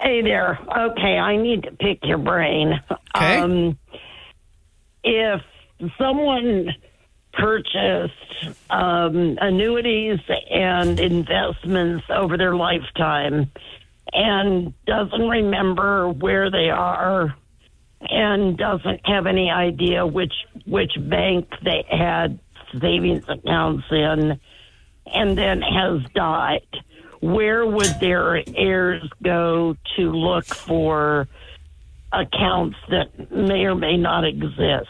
Hey there. Okay, I need to pick your brain. Okay. Um, if someone purchased um, annuities and investments over their lifetime and doesn't remember where they are and doesn't have any idea which which bank they had savings accounts in and then has died. Where would their heirs go to look for accounts that may or may not exist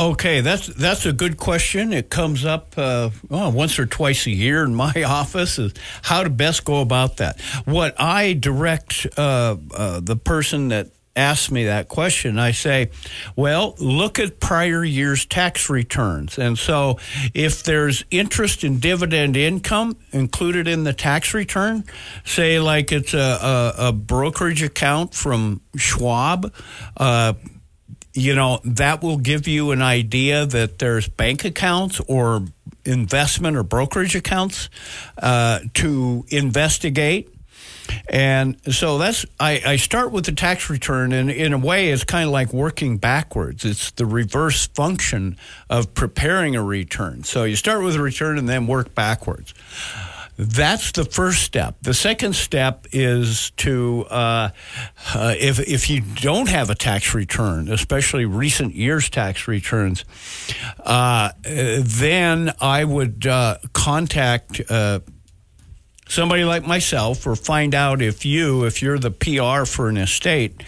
Okay, that's that's a good question. It comes up uh, oh, once or twice a year in my office. Is how to best go about that. What I direct uh, uh, the person that asks me that question, I say, well, look at prior year's tax returns, and so if there's interest and dividend income included in the tax return, say like it's a, a, a brokerage account from Schwab. Uh, you know, that will give you an idea that there's bank accounts or investment or brokerage accounts uh, to investigate. And so that's I, I start with the tax return, and in a way, it's kind of like working backwards. It's the reverse function of preparing a return. So you start with a return and then work backwards. That's the first step. The second step is to, uh, uh, if, if you don't have a tax return, especially recent years tax returns, uh, then I would uh, contact uh, somebody like myself or find out if you, if you're the PR for an estate,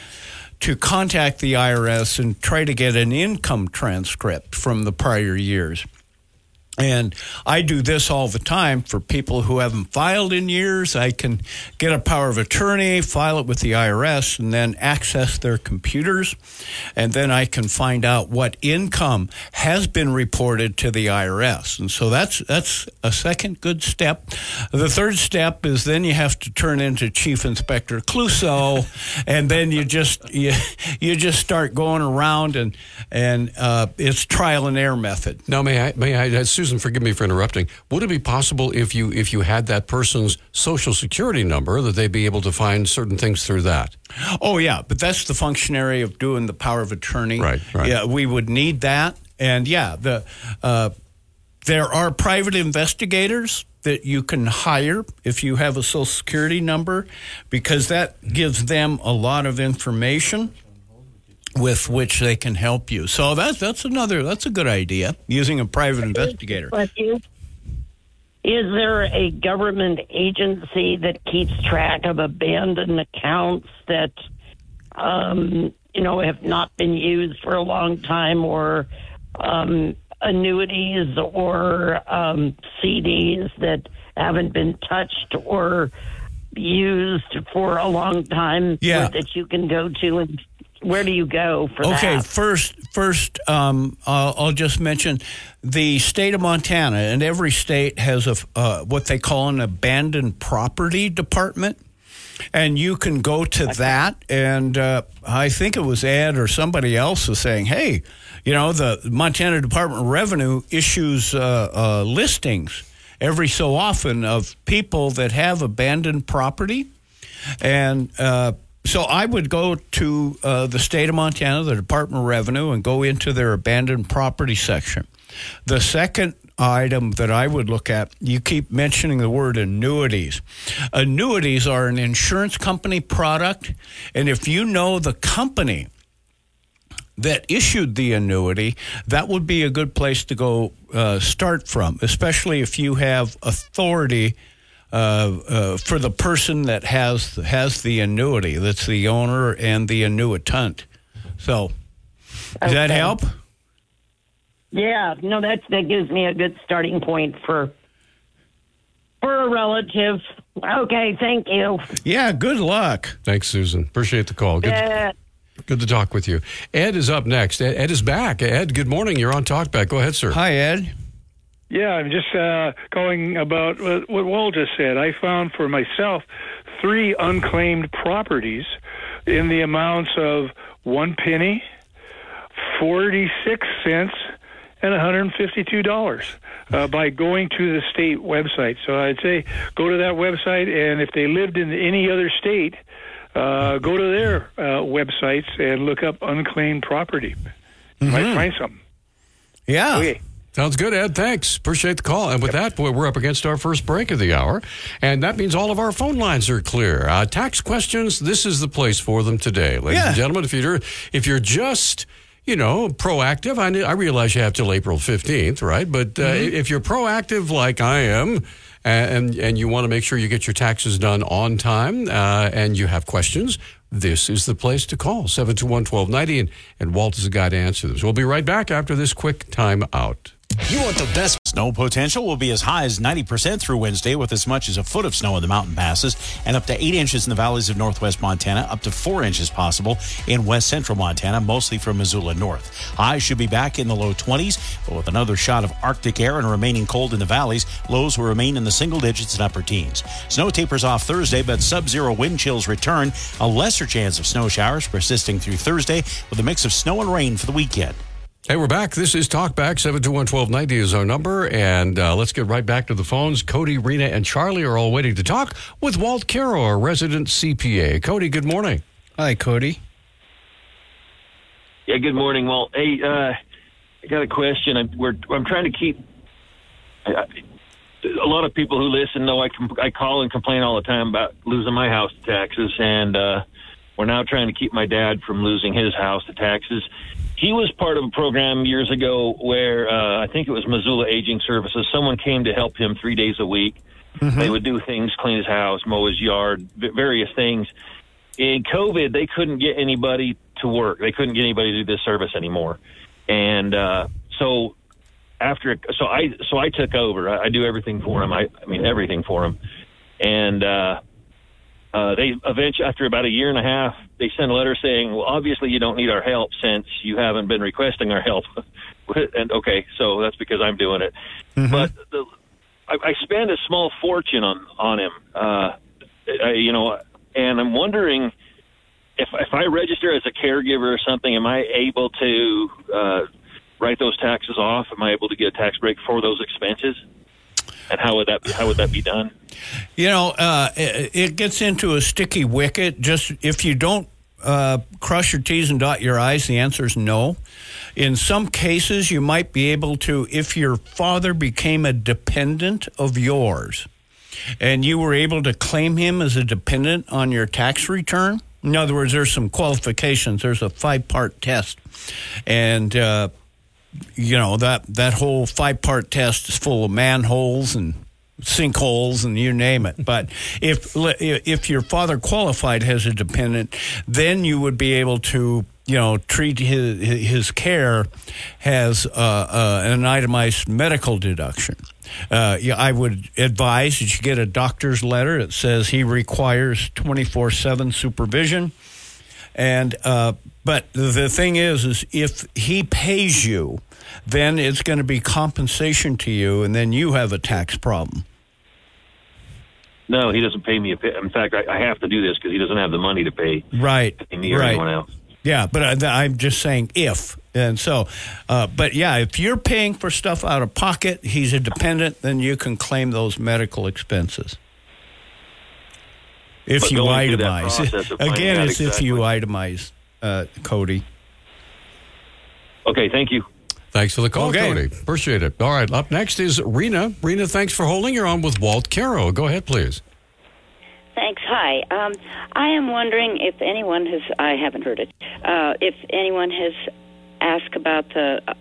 to contact the IRS and try to get an income transcript from the prior years. And I do this all the time for people who haven't filed in years. I can get a power of attorney, file it with the IRS, and then access their computers. And then I can find out what income has been reported to the IRS. And so that's, that's a second good step. The third step is then you have to turn into Chief Inspector Clouseau, and then you just, you, you just start going around and, and uh, it's trial and error method. Now, may I, may I, Susan, forgive me for interrupting. Would it be possible if you if you had that person's social security number that they'd be able to find certain things through that? Oh yeah, but that's the functionary of doing the power of attorney. Right, right. Yeah, we would need that, and yeah, the uh, there are private investigators that you can hire if you have a social security number because that gives them a lot of information with which they can help you. So that's that's another that's a good idea using a private investigator. But is, is there a government agency that keeps track of abandoned accounts that um, you know have not been used for a long time, or um, annuities or um, CDs that haven't been touched or used for a long time Yeah. that you can go to and where do you go for Okay, that? first, first, um, I'll, I'll just mention the state of Montana, and every state has a uh, what they call an abandoned property department, and you can go to that. And uh, I think it was Ed or somebody else was saying, "Hey, you know, the Montana Department of Revenue issues uh, uh, listings every so often of people that have abandoned property." And uh, so I would go to uh, the state of Montana, the Department of Revenue, and go into their abandoned property section. The second item that I would look at, you keep mentioning the word annuities. Annuities are an insurance company product, and if you know the company that issued the annuity, that would be a good place to go uh, start from, especially if you have authority uh, uh, for the person that has has the annuity. That's the owner and the annuitant. So, does that help? Yeah, no, that that gives me a good starting point for for a relative. Okay, thank you. Yeah, good luck. Thanks, Susan. Appreciate the call. Good, Yeah. good to talk with you. Ed is up next. Ed, Ed is back. Ed, good morning. You're on Talkback. Go ahead, sir. Hi, Ed. Yeah, I'm just uh, going about what what Walt just said. I found for myself three unclaimed properties in the amounts of one penny, 46 cents, and $152 uh, by going to the state website. So I'd say go to that website, and if they lived in any other state, uh, go to their uh, websites and look up unclaimed property. You might find something. Yeah. Okay. Sounds good, Ed. Thanks. Appreciate the call. And with that, boy, we're up against our first break of the hour. And that means all of our phone lines are clear. Uh, tax questions, this is the place for them today. Ladies Yeah. and gentlemen, if you're, if you're just, you know, proactive, I, I realize you have till April 15th, right? But uh, if you're proactive like I am, and, and you want to make sure you get your taxes done on time uh, and you have questions, this is the place to call 721 1290. And, and Walt is the guy to answer those. We'll be right back after this quick time out. You want the best snow potential will be as high as 90% through Wednesday with as much as a foot of snow in the mountain passes and up to 8 inches in the valleys of northwest Montana, up to 4 inches possible in west central Montana, mostly from Missoula north. Highs should be back in the low 20s, but with another shot of Arctic air and remaining cold in the valleys, lows will remain in the single digits and upper teens. Snow tapers off Thursday, but sub-zero wind chills return. A lesser chance of snow showers persisting through Thursday with a mix of snow and rain for the weekend. Hey, we're back. This is Talkback. 721-1290 is our number. And uh, let's get right back to the phones. Cody, Rena, and Charlie are all waiting to talk with Walt Kero, our resident CPA. Cody, good morning. Hi, Cody. Yeah, good morning. Well, hey, uh, I got a question. I'm, we're, I'm trying to keep. I, I, a lot of people who listen know I, com- I call and complain all the time about losing my house to taxes, and uh, we're now trying to keep my dad from losing his house to taxes. He was part of a program years ago where uh, I think it was Missoula Aging Services. Someone came to help him three days a week. Mm-hmm. They would do things, clean his house, mow his yard, various things. In COVID, they couldn't get anybody to work. They couldn't get anybody to do this service anymore, and uh, so after so I so I took over. I, I do everything for him. I, I mean everything for him, and uh, uh, they eventually after about a year and a half they sent a letter saying, well, obviously you don't need our help since you haven't been requesting our help. and okay, so that's because I'm doing it. But the, I, I spend a small fortune on on him. Uh, I, you know, and I'm wondering if if I register as a caregiver or something, am I able to uh, write those taxes off? Am I able to get a tax break for those expenses? And how would that how would that be done? You know, uh, it, it gets into a sticky wicket. Just if you don't uh, cross your T's and dot your I's, the answer is no. In some cases, you might be able to, if your father became a dependent of yours and you were able to claim him as a dependent on your tax return. In other words, there's some qualifications. There's a five part test. And, uh, you know, that, that whole five part test is full of manholes and sinkholes and you name it. But if if your father qualified as a dependent, then you would be able to you know treat his his care as uh, uh, an itemized medical deduction. Uh, yeah, I would advise that you get a doctor's letter that says he requires twenty four seven supervision. And uh, but the thing is, is if he pays you, then it's going to be compensation to you, and then you have a tax problem. No, he doesn't pay me. A pay. In fact, I, I have to do this because he doesn't have the money to pay Right. me or right. anyone else. Yeah, but I, I'm just saying if. And so, uh, but yeah, if you're paying for stuff out of pocket, he's a dependent, then you can claim those medical expenses. If But you going through that itemize. process of finding Again, it's if you itemize, uh, Cody. Okay, thank you. Thanks for the call, Okay. Cody. Appreciate it. All right, up next is Rena. Rena, thanks for holding. You're on with Walt Kero. Go ahead, please. Thanks. Hi. Um, I am wondering if anyone has. I haven't heard it. Uh, if anyone has asked about the uh,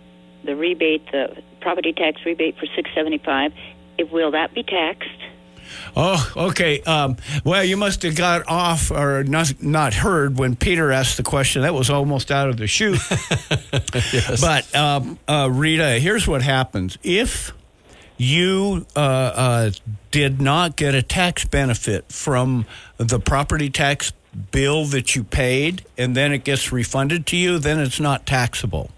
the rebate, the property tax rebate for six seventy five. If will that be taxed? Oh, okay. Um, well, you must have got off or not, not heard when Peter asked the question. That was almost out of the chute. But um, uh, Rita, here's what happens if you uh, uh, did not get a tax benefit from the property tax bill that you paid and then it gets refunded to you, then it's not taxable.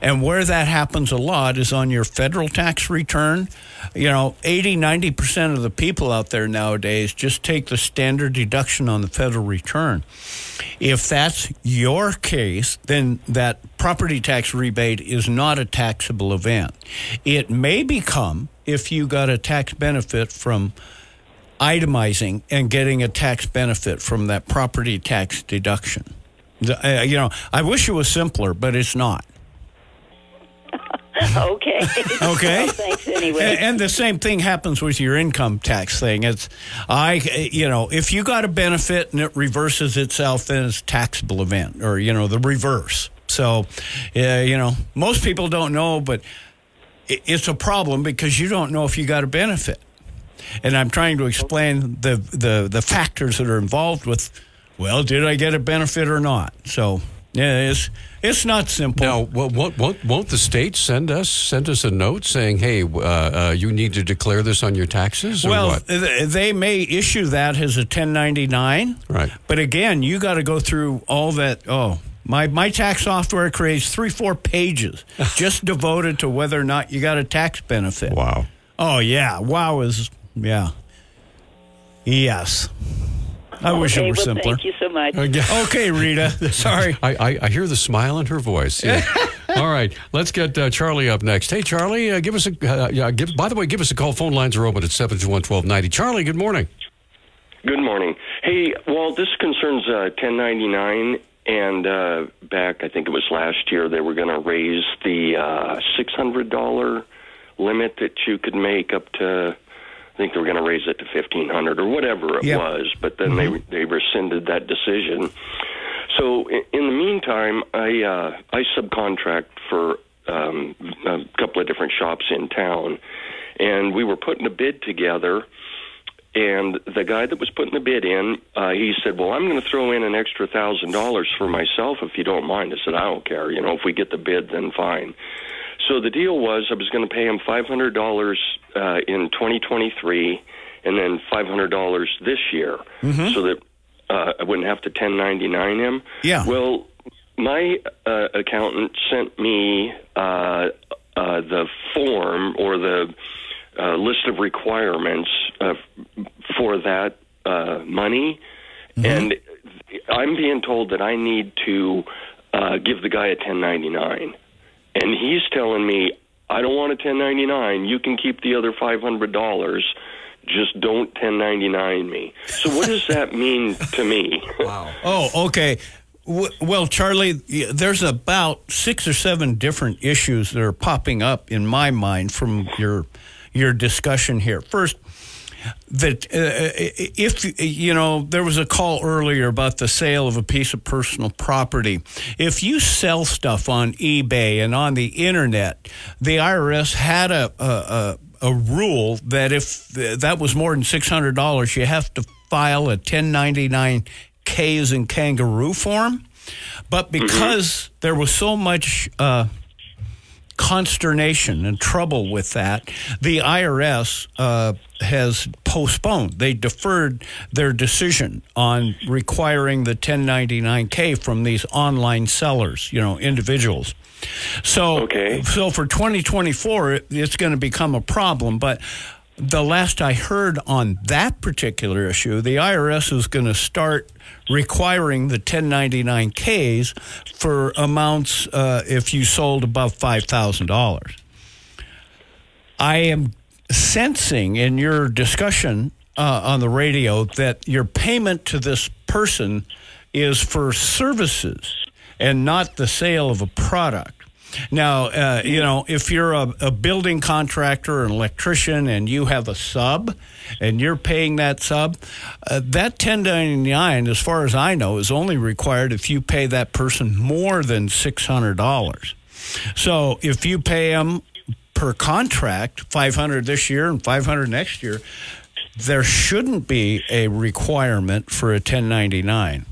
And where that happens a lot is on your federal tax return. You know, 80, 90% of the people out there nowadays just take the standard deduction on the federal return. If that's your case, then that property tax rebate is not a taxable event. It may become if you got a tax benefit from itemizing and getting a tax benefit from that property tax deduction. The- uh, you know, I wish it was simpler, but it's not. okay. Okay. Well, thanks anyway. And, and the same thing happens with your income tax thing. It's I you know, if you got a benefit and it reverses itself then it's a taxable event or you know, the reverse. So, uh, you know, most people don't know but i- it's a problem because you don't know if you got a benefit. And I'm trying to explain the the the factors that are involved with well, did I get a benefit or not? So, yeah, it's it's not simple. Now, won't, won't, won't, won't the state send us send us a note saying, "Hey, uh, uh, you need to declare this on your taxes"? Well, what? th- they may issue that as a 1099. Right. But again, you got to go through all that. Oh, my, my tax software creates three, four pages just devoted to whether or not you got a tax benefit. Wow. Oh, yeah. Wow is, yeah. Yes. I wish it Okay, were well, simpler. Thank you so much. Okay, Rita. Sorry. I, I, I hear the smile in her voice. Yeah. All right, let's get uh, Charlie up next. Hey, Charlie, uh, give us a. Uh, yeah, give, by the way, give us a call. Phone lines are open at 721 1290. Charlie, good morning. Good morning. Hey, well, this concerns uh, 1099. And uh, back, I think it was last year, they were going to raise the uh, $600 limit that you could make up to. I think they were going to raise it to fifteen hundred or whatever it Yeah. was, but then they they rescinded that decision. So in, in the meantime, I uh, I subcontract for um, a couple of different shops in town, and we were putting a bid together. And the guy that was putting the bid in, uh, he said, "Well, I'm going to throw in an extra thousand dollars for myself if you don't mind." I said, "I don't care. You know, if we get the bid, then fine." So the deal was, I was going to pay him five hundred dollars uh, in 2023, and then five hundred dollars this year, Mhm. so that uh, I wouldn't have to 1099 him. Yeah. Well, my uh, accountant sent me uh, uh, the form or the uh, list of requirements uh, for that uh, money, and I'm being told that I need to uh, give the guy a 1099, and he's telling me I don't want a 1099. You can keep the other $500. Just don't 1099 me. So what does that mean to me? Wow. Oh, okay. Well, Charlie, there's about six or seven different issues that are popping up in my mind from your your discussion here. First, that uh, if you know there was a call earlier about the sale of a piece of personal property. If you sell stuff on ebay and on the internet the irs had a a, a, a rule that if that was more than $600 you have to file a 1099 k's in kangaroo form. But because there was so much uh, consternation and trouble with that, the IRS uh, has postponed. They deferred their decision on requiring the 1099K from these online sellers, you know, individuals. So, so for 2024, it, it's going to become a problem. But the last I heard on that particular issue, the IRS is going to start requiring the 1099Ks for amounts uh, if you sold above $5,000. I am sensing in your discussion uh, on the radio that your payment to this person is for services and not the sale of a product. Now, uh, you know, if you're a, a building contractor, an electrician, and you have a sub, and you're paying that sub, uh, that 1099, as far as I know, is only required if you pay that person more than $600. So if you pay them per contract, 500 this year and 500 next year, there shouldn't be a requirement for a 1099.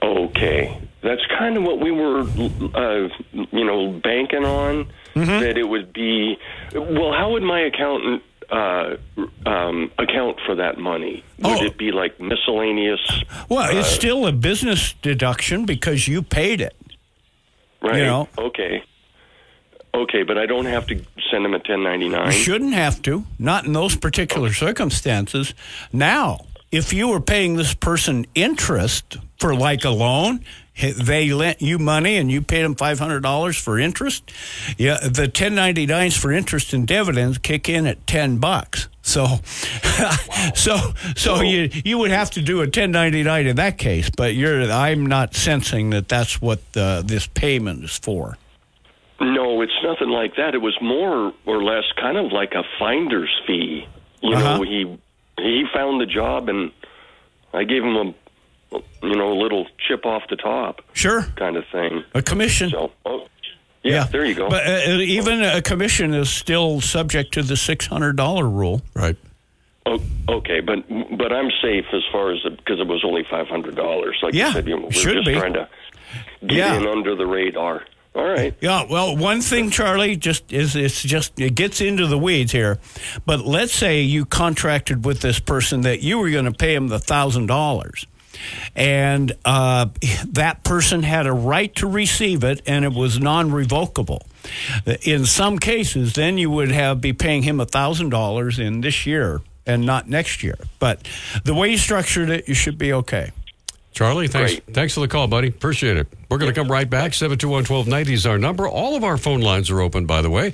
Okay, that's kind of what we were, uh, you know, banking on. Mm-hmm. That it would be. Well, how would my accountant uh, um, account for that money? Would it be like miscellaneous? Well, it's uh, still a business deduction because you paid it. right. you know. Okay. Okay, but I don't have to send him a 1099. You shouldn't have to, not in those particular circumstances. Now, if you were paying this person interest for like a loan, they lent you money and you paid them $500 for interest, yeah, the 1099s for interest and dividends kick in at 10 bucks. So, so, so you you would have to do a 1099 in that case, but you're I'm not sensing that that's what uh, this payment is for. No, it's nothing like that. It was more or less kind of like a finder's fee. You Uh-huh. know, he he found the job, and I gave him a you know a little chip off the top, sure, kind of thing. A commission. So, oh, yeah, there you go. But uh, even a commission is still subject to the six hundred dollar rule. Right. Oh, okay, but but I'm safe as far as because it was only five hundred dollars. Like Yeah, you said, you know, we're should just be. trying to get Yeah. in under the radar. All right. Yeah, well, one thing, Charlie, just is it's just it gets into the weeds here. But let's say you contracted with this person that you were going to pay him the thousand dollars, and uh, that person had a right to receive it, and it was non-revocable. In some cases, then you would have be paying him thousand dollars in this year and not next year. But the way you structured it, you should be okay. Charlie, thanks, thanks for the call, buddy. Appreciate it. We're going to come right back. 721-1290 is our number. All of our phone lines are open, by the way.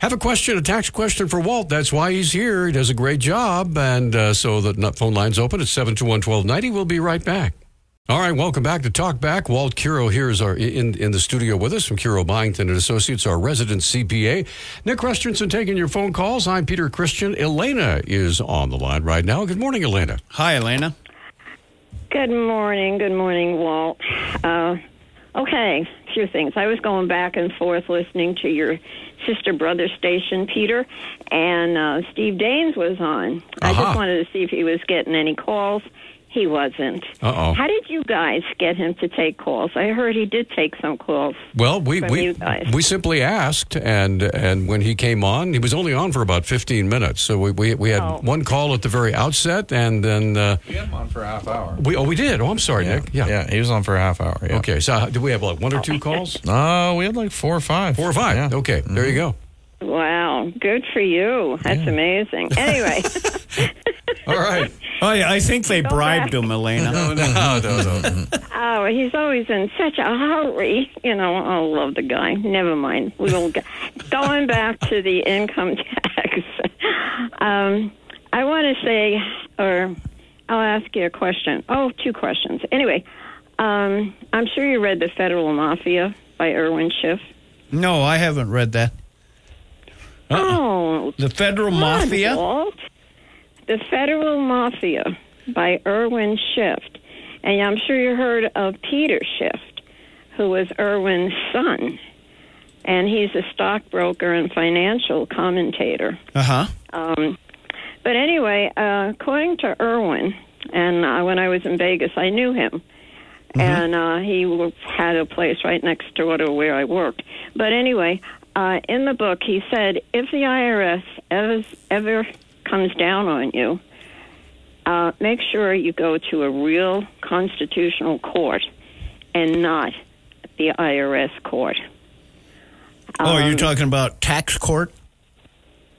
Have a question, a tax question for Walt. That's why he's here. He does a great job. And uh, so the phone line's open at 721-1290. We'll be right back. All right, welcome back to Talk Back. Walt Kero here is our in, in the studio with us from Kero Byington and Associates, our resident CPA. Nick Christensen taking your phone calls. I'm Peter Christian. Elena is on the line right now. Good morning, Elena. Hi, Elena. Good morning. Good morning, Walt. Uh, okay, a few things. I was going back and forth listening to your sister brother station, Peter, and uh, Steve Daines was on. I Uh-huh. just wanted to see if he was getting any calls. He wasn't. Uh-oh. How did you guys get him to take calls? I heard he did take some calls. Well, we from we you guys. we simply asked, and and when he came on, he was only on for about fifteen minutes. So we we, we had Oh. one call at the very outset, and then uh, We had him on for a half hour. we oh we did. Oh, I'm sorry, Yeah. Nick. Yeah, Yeah, he was on for a half hour. Yeah. Okay, so did we have like one or two calls? Uh, we had like four or five. Four or five. Yeah. Okay, there you go. Wow, good for you. That's amazing. Anyway, All right. I, I think they Go bribed back. him, Elena. No, no, no, no. oh, he's always in such a hurry. You know, I love the guy. Never mind. We will go. Going back to the income tax, um, I want to say, or I'll ask you a question. Oh, two questions. Anyway, um, I'm sure you read The Federal Mafia by Irwin Schiff. No, I haven't read that. Oh, The Federal God, Mafia? Walt. The Federal Mafia by Irwin Schiff. And I'm sure you heard of Peter Schiff, who was Irwin's son. And he's a stockbroker and financial commentator. Uh huh. Um, but anyway, uh, according to Irwin, and uh, when I was in Vegas, I knew him. And uh, he had a place right next door to where I worked. But anyway, uh, in the book, he said if the IRS ever, ever comes down on you, uh, make sure you go to a real constitutional court and not the IRS court. Oh, you're Um, talking about tax court?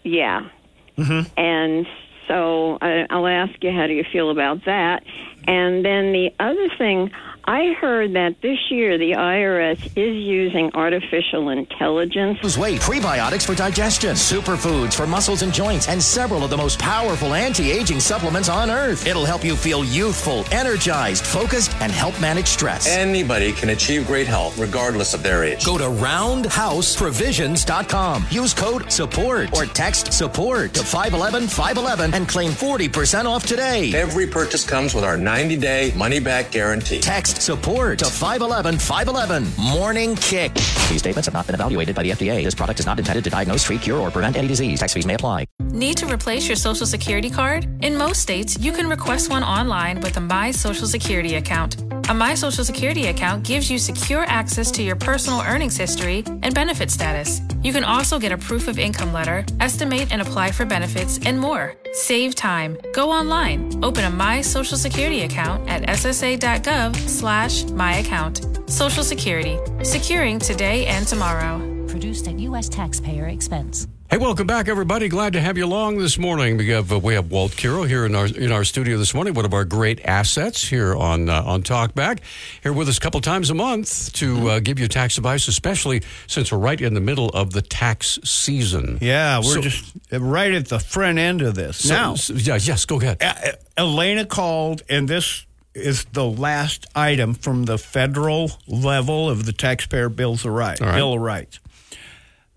Yeah. Mm-hmm. And so I, I'll ask you, how do you feel about that? And then the other thing, I heard that this year the IRS is using artificial intelligence. Lose weight, prebiotics for digestion, superfoods for muscles and joints, and several of the most powerful anti-aging supplements on earth. It'll help you feel youthful, energized, focused, and help manage stress. Anybody can achieve great health regardless of their age. Go to roundhouseprovisions.com. Use code SUPPORT or text SUPPORT to 511 511 and claim 40% off today. Every purchase comes with our 90 day money back guarantee. Text SUPPORT to 511 511. Morning Kick. These statements have not been evaluated by the FDA. This product is not intended to diagnose, treat, cure, or prevent any disease. Tax fees may apply. Need to replace your Social Security card? In most states, you can request one online with a My Social Security account. A My Social Security account gives you secure access to your personal earnings history and benefit status. You can also get a proof of income letter, estimate and apply for benefits, and more. Save time. Go online. Open a My Social Security account at ssa.gov slash my account. Social Security. Securing today and tomorrow. Produced at U.S. taxpayer expense. Hey, welcome back, everybody. Glad to have you along this morning. We have uh, we have Walt Kero here in our in our studio this morning. One of our great assets here on uh, on Talkback. Here with us a couple times a month to uh, give you tax advice, especially since we're right in the middle of the tax season. Yeah, we're So- just right at the front end of this. So- now, so- yeah, yes, go ahead. Uh, Elena called, and this is the last item from the federal level of the taxpayer bills of rights. All right. Bill of Rights.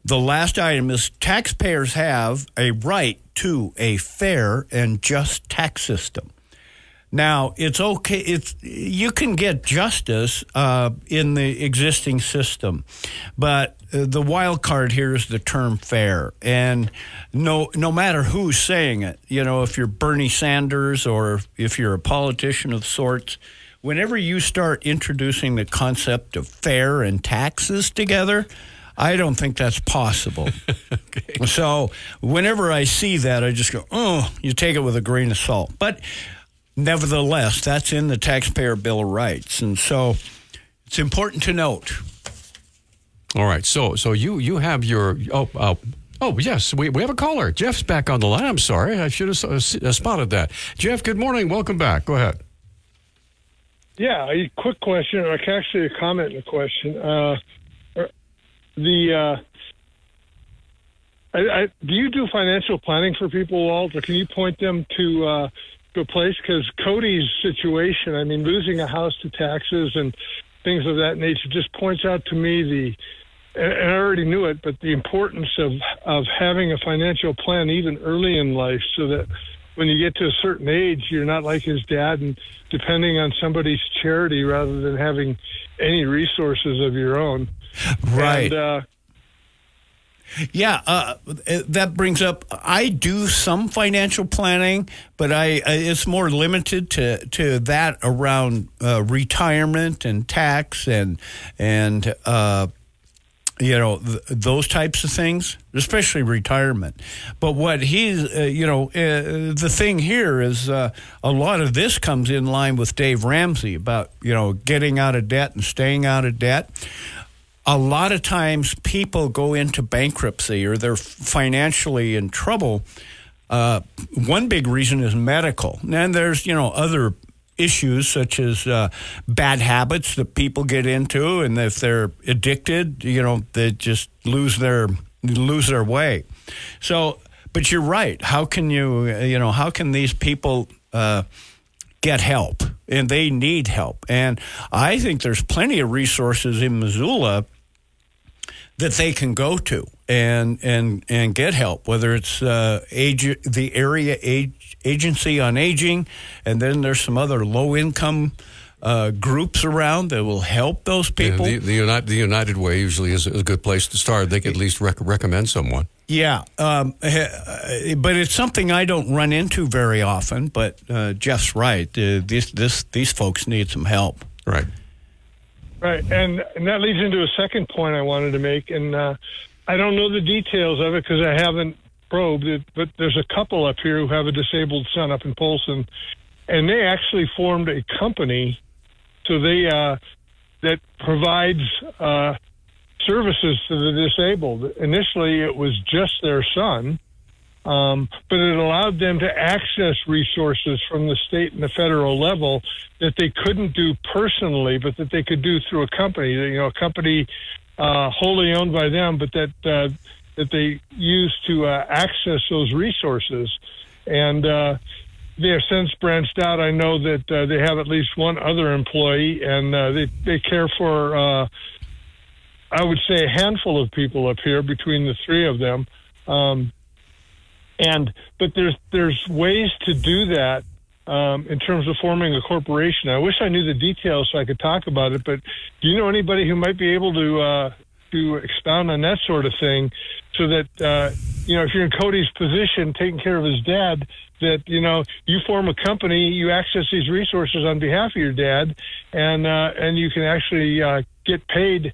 The last item is taxpayers have a right to a fair and just tax system. Now, it's okay. It's you can get justice uh, in the existing system, but uh, the wild card here is the term "fair." And no, no matter who's saying it, you know, if you're Bernie Sanders or if you're a politician of sorts, whenever you start introducing the concept of fair and taxes together, I don't think that's possible. So whenever I see that, I just go, oh, you take it with a grain of salt. But nevertheless, that's in the Taxpayer Bill of Rights. And so it's important to note. All right. So so you you have your oh uh, oh yes we, we have a caller. Jeff's back on the line. I'm sorry. I should have uh, spotted that. Jeff, good morning. Welcome back. Go ahead. Yeah, a quick question, or actually a comment and a question. Uh, the uh, I, I, do you do financial planning for people, Walt, or can you point them to uh, to a place? Because Cody's situation, I mean, losing a house to taxes and things of that nature, just points out to me the. And I already knew it, but the importance of of having a financial plan even early in life, so that when you get to a certain age, you're not like his dad and depending on somebody's charity rather than having any resources of your own. Right. And, uh, Yeah, uh, that brings up. I do some financial planning, but I it's more limited to to that around uh, retirement and tax and and uh, you know th- those types of things, especially retirement. But what he's uh, you know uh, the thing here is uh, a lot of this comes in line with Dave Ramsey about you know getting out of debt and staying out of debt a lot of times people go into bankruptcy or they're financially in trouble. Uh, one big reason is medical. And there's, you know, other issues such as uh, bad habits that people get into. And if they're addicted, you know, they just lose their, lose their way. So, but you're right. How can you, you know, how can these people, uh, get help and they need help. And I think there's plenty of resources in Missoula that they can go to and and and get help, whether it's uh, age, the area age, agency on aging, and then there's some other low income uh, groups around that will help those people. Yeah, the, the, United, the United Way usually is a good place to start. They can at least rec- recommend someone. Yeah, um, but it's something I don't run into very often. But uh, Jeff's right. Uh, this, this, these folks need some help. Right. Right, and, and that leads into a second point I wanted to make, and uh, I don't know the details of it because I haven't probed it, but there's a couple up here who have a disabled son up in Polson, and they actually formed a company, so they uh, that provides uh, services to the disabled. Initially, it was just their son, um, but it allowed them to access resources from the state and the federal level that they couldn't do personally, but that they could do through a company. You know, a company uh, wholly owned by them, but that uh, that they use to uh, access those resources. And uh, they have since branched out. I know that uh, they have at least one other employee, and uh, they they care for. I would say a handful of people up here between the three of them. Um, and but there's there's ways to do that um, in terms of forming a corporation. I wish I knew the details so I could talk about it. But do you know anybody who might be able to uh, to expound on that sort of thing, so that uh, you know if you're in Cody's position, taking care of his dad, that you know you form a company, you access these resources on behalf of your dad, and uh, and you can actually uh, get paid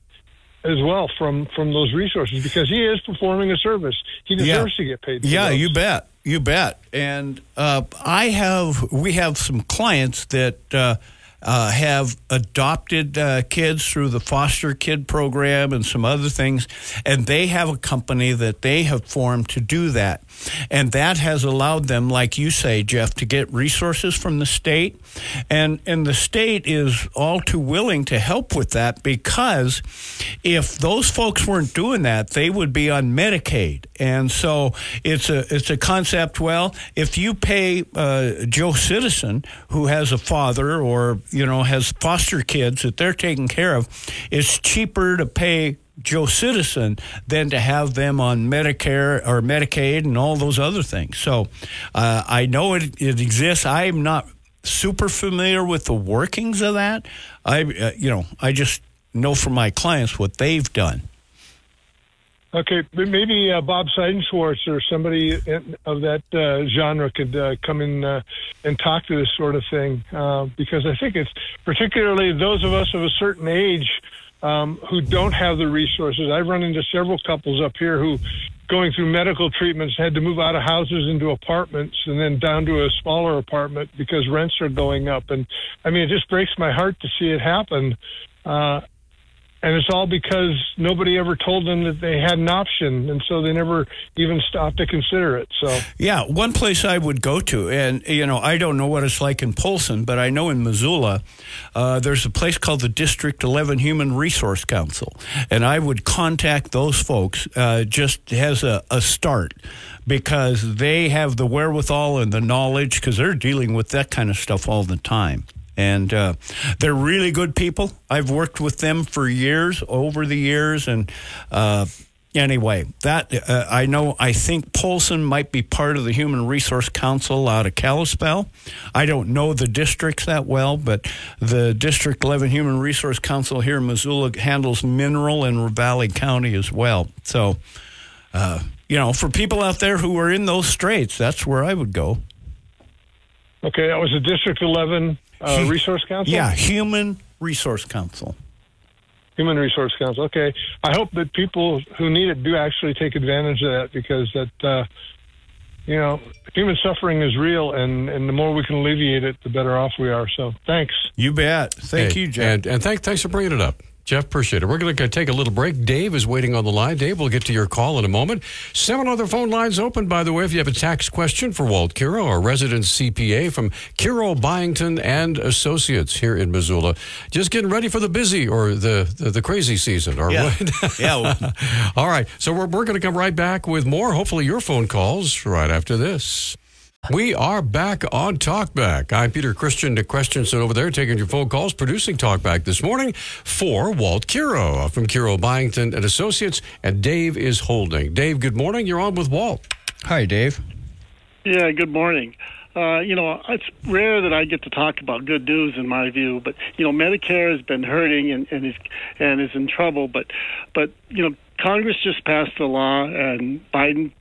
as well from from those resources because he is performing a service. He deserves to get paid. yeah, those. you bet, you bet. And uh, I have we have some clients that uh, uh, have adopted uh, kids through the foster kid program and some other things, and they have a company that they have formed to do that. And that has allowed them, like you say, Jeff, to get resources from the state. And, and the state is all too willing to help with that because if those folks weren't doing that, they would be on Medicaid. And so it's a, it's a concept. Well, if you pay uh, Joe Citizen, who has a father or, you know, has foster kids that they're taking care of, it's cheaper to pay Joe Citizen than to have them on Medicare or Medicaid and all those other things. So uh, I know it, it exists. I'm not super familiar with the workings of that. I, uh, you know, I just know from my clients what they've done. Okay, maybe uh, Bob Seidenschwartz or somebody in, of that uh, genre could uh, come in uh, and talk to this sort of thing uh, because I think it's particularly those of us of a certain age um, who don't have the resources. I've run into several couples up here who, going through medical treatments, had to move out of houses into apartments and then down to a smaller apartment because rents are going up. And I mean, it just breaks my heart to see it happen. Uh, and it's all because nobody ever told them that they had an option, and so they never even stopped to consider it. So Yeah, one place I would go to, and you know, I don't know what it's like in Polson, but I know in Missoula, uh, there's a place called the District 11 Human Resource Council, and I would contact those folks uh, just as a, a start because they have the wherewithal and the knowledge because they're dealing with that kind of stuff all the time. And uh, they're really good people. I've worked with them for years, over the years, and uh, anyway, that uh, I know. I think Polson might be part of the Human Resource Council out of Kalispell. I don't know the districts that well, but the District 11 Human Resource Council here in Missoula handles Mineral and Valley County as well. So, uh, you know, for people out there who are in those straits, that's where I would go. okay, that was a District 11 uh, Resource Council. Yeah, Human Resource Council. Human Resource Council. Okay, I hope that people who need it do actually take advantage of that because that uh, you know human suffering is real, and and the more we can alleviate it, the better off we are. So thanks. You bet. Thank Hey, you, Jeff. And, and thank, thanks for bringing it up. Jeff, appreciate it. We're going to take a little break. Dave is waiting on the line. Dave, we'll get to your call in a moment. Seven other phone lines open, by the way, if you have a tax question for Walt Kero, our resident CPA from Kero, Byington, and Associates here in Missoula. Just getting ready for the busy or the, the, the crazy season, or Yeah. what? Yeah. All right. So we're, we're going to come right back with more, hopefully, your phone calls right after this. We are back on Talkback. I'm Peter Christian Nick Christensen over there taking your phone calls, producing Talkback this morning for Walt Kero from Kero Byington and Associates, and Dave is holding. Dave, good morning. You're on with Walt. Hi, Dave. Yeah, good morning. Uh, you know, it's rare that I get to talk about good news in my view, but you know, Medicare has been hurting and, and is and is in trouble. But but you know, Congress just passed a law and Biden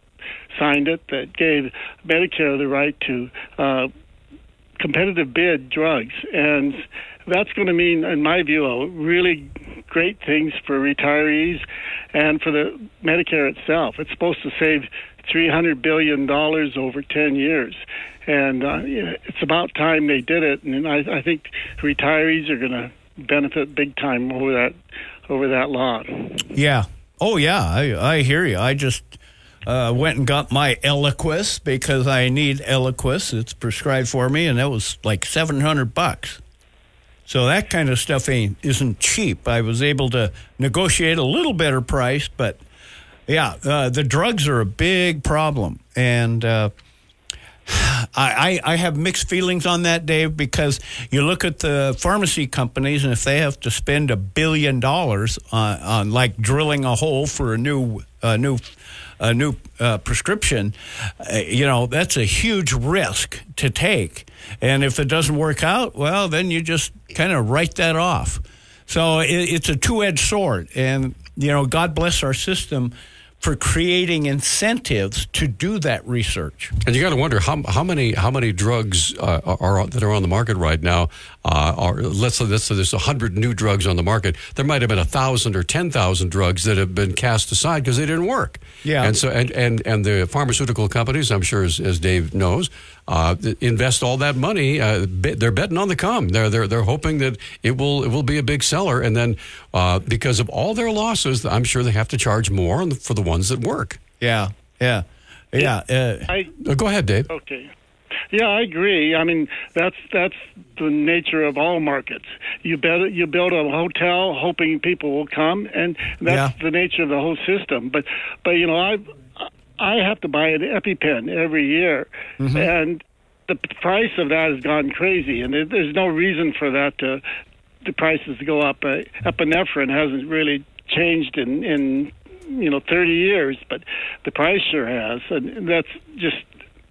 signed it that gave Medicare the right to uh, competitive bid drugs, and that's going to mean, in my view, really great things for retirees and for the Medicare itself. It's supposed to save three hundred billion dollars over ten years, and uh, it's about time they did it. And I, I think retirees are going to benefit big time over that over that law. Yeah. Oh, yeah. I, I hear you. I just uh, went and got my Eliquis because I need Eliquis. It's prescribed for me, and that was like seven hundred bucks. So that kind of stuff ain't isn't cheap. I was able to negotiate a little better price, but yeah, uh, the drugs are a big problem, and uh, I, I I have mixed feelings on that, Dave, because you look at the pharmacy companies, and if they have to spend a billion dollars on, on like drilling a hole for a new a new a new uh, prescription, uh, you know that's a huge risk to take. And if it doesn't work out, well, then you just kind of write that off. So it, it's a two-edged sword, and you know, God bless our system for creating incentives to do that research. And you got to wonder how, how many how many drugs uh, are that are on the market right now. Uh, are let's say, let's say there's hundred new drugs on the market. There might have been a thousand or ten thousand drugs that have been cast aside because they didn't work. Yeah. And so and and, and the pharmaceutical companies, I'm sure as, as Dave knows, uh, invest all that money. Uh, be- they're betting on the come. They're they're they're hoping that it will it will be a big seller. And then uh, because of all their losses, I'm sure they have to charge more on the, for the ones that work. Yeah. Yeah. Yeah. Uh, I Uh, go ahead, Dave. Okay. Yeah, I agree. I mean, that's that's the nature of all markets. You bet you build a hotel hoping people will come, and that's the nature of the whole system. But but you know, I I have to buy an EpiPen every year, and the price of that has gone crazy, and there's no reason for that to the prices to go up. Uh, epinephrine hasn't really changed in in you know 30 years, but the price sure has, and that's just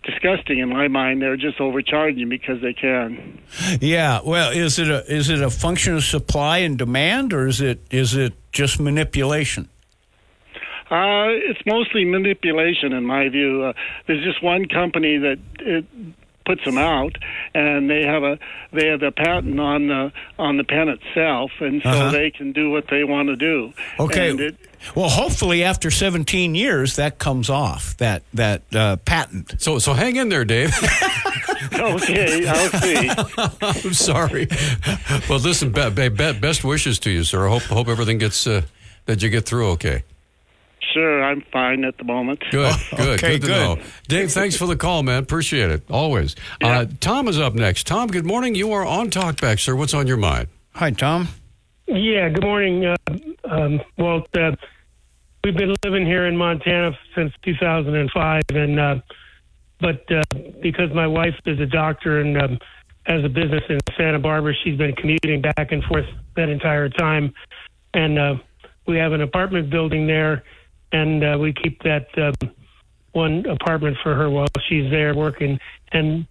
disgusting in my mind. They're just overcharging because they can. Yeah. Well, is it a is it a function of supply and demand, or is it is it just manipulation? Uh, it's mostly manipulation, in my view. Uh, there's just one company that it puts them out, and they have a they have a patent on the on the pen itself, and so Uh-huh. they can do what they want to do. Okay. And it, Well, hopefully after 17 years that comes off that that uh, patent. So so hang in there, Dave. okay, I'll see. I'm sorry. Well, listen, be, be, be- best wishes to you, sir. I hope hope everything gets uh, that you get through okay. Sure, I'm fine at the moment. Good, good, okay, good to good. know. Dave, thanks for the call, man. Appreciate it. Always. Uh, Tom is up next. Tom, good morning. You are on Talkback, sir. What's on your mind? Hi, Tom. Yeah, good morning, uh, um, Walt. Uh, we've been living here in Montana since 2005, and uh, but uh, because my wife is a doctor and um, has a business in Santa Barbara, she's been commuting back and forth that entire time, and uh, we have an apartment building there, and uh, we keep that um, one apartment for her while she's there working, and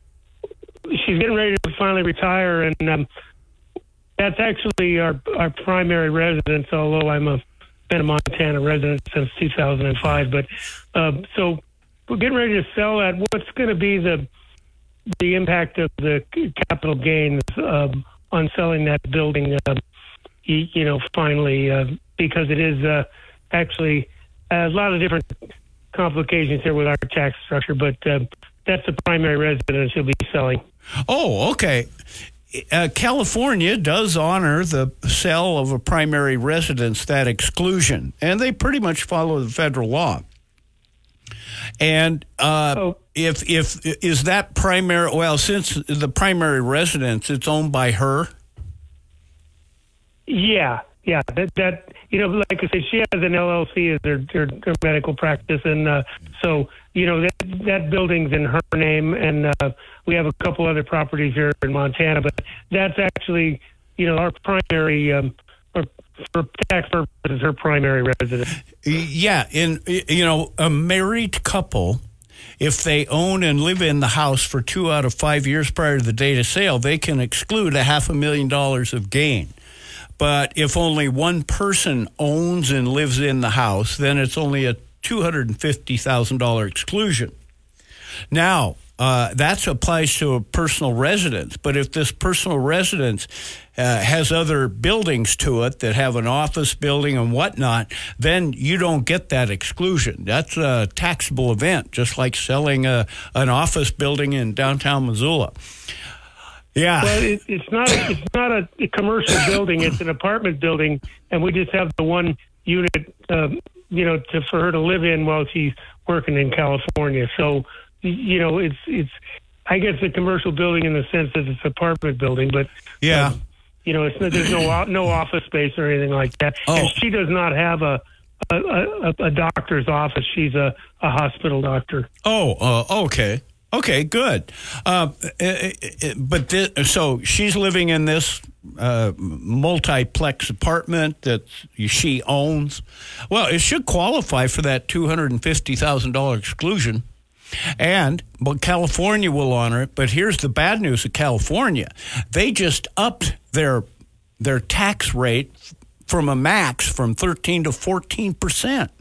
she's getting ready to finally retire, and um, that's actually our our primary residence. Although I'm a been a Montana resident since 2005, but um, so we're getting ready to sell that. What's going to be the the impact of the capital gains um, on selling that building? Um, you, you know, finally, uh, because it is uh, actually a lot of different complications here with our tax structure, but uh, that's the primary residence you'll be selling. Oh, okay. Uh, California does honor the sale of a primary residence that exclusion, and they pretty much follow the federal law. And uh, if if is that primary? Well, since the primary residence, it's owned by her. Yeah, yeah. That that you know, like I said, she has an LLC as her, her, her medical practice, and uh, so you know that that building's in her name, and uh, we have a couple other properties here in Montana, but that's actually you know our primary. Um, or for tax purposes, her primary residence. Yeah, in you know, a married couple, if they own and live in the house for two out of five years prior to the date of sale, they can exclude a half a million dollars of gain. But if only one person owns and lives in the house, then it's only a two hundred and fifty thousand dollar exclusion. Now, uh, that applies to a personal residence. But if this personal residence uh, has other buildings to it that have an office building and whatnot, then you don't get that exclusion. That's a taxable event, just like selling a, an office building in downtown Missoula. Yeah. Well, it, it's not. It's not a, a commercial building. It's an apartment building, and we just have the one unit, um, you know, to, for her to live in while she's working in California. So, you know, it's it's. I guess a commercial building in the sense that it's an apartment building, but yeah, um, you know, it's there's no no office space or anything like that. Oh. And she does not have a a, a, a doctor's office. She's a, a hospital doctor. Oh, uh, okay. Okay, good. Uh, uh, uh, but thi- so she's living in this uh, multiplex apartment that she owns. Well, it should qualify for that two hundred and fifty thousand dollar exclusion. And but California will honor it. But here's the bad news of California: they just upped their their tax rate from a max from thirteen to fourteen percent.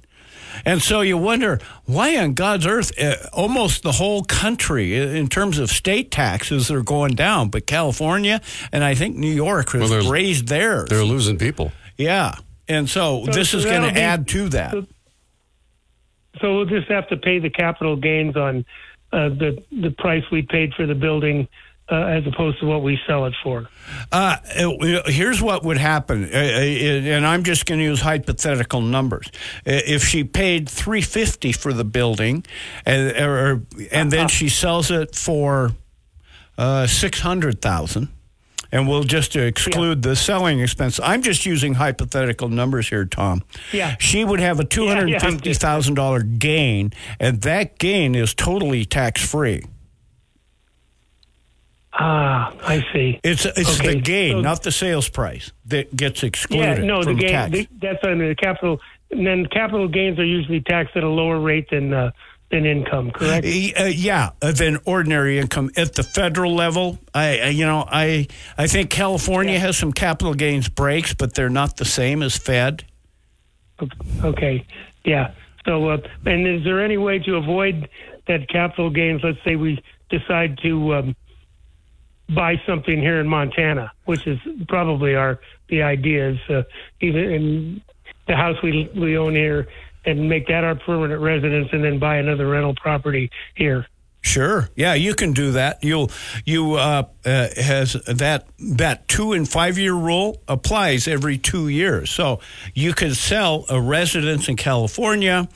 And so you wonder why on God's earth, uh, almost the whole country, uh, in terms of state taxes, are going down, but California and I think New York has Well, raised theirs. They're losing people. Yeah, and so, So- this so is going to add to that. So, so we'll just have to pay the capital gains on uh, the the price we paid for the building, uh, as opposed to what we sell it for. Uh, here's what would happen, uh, uh, and I'm just going to use hypothetical numbers. Uh, If she paid 350 for the building, and or, and then she sells it for uh, 600,000, and we'll just exclude the selling expense. I'm just using hypothetical numbers here, Tom. Yeah. She would have a two hundred and fifty thousand dollar gain, and that gain is totally tax free. Ah, I see. It's it's Okay, the gain, so- not the sales price, that gets excluded. Yeah, no, the gain. The, that's I mean, the capital. And then capital gains are usually taxed at a lower rate than uh, than income. Correct. Uh, yeah, uh, than ordinary income at the federal level. I, you know, I I think California has some capital gains breaks, but they're not the same as Fed. Okay. Yeah. So, uh, and is there any way to avoid that capital gains? Let's say we decide to um, buy something here in Montana, which is probably our the idea is uh, even in the house we we own here, and make that our permanent residence, and then buy another rental property here. Sure. Yeah, you can do that. You'll you uh, uh, has that that two and five year rule applies every two years. So you can sell a residence in California,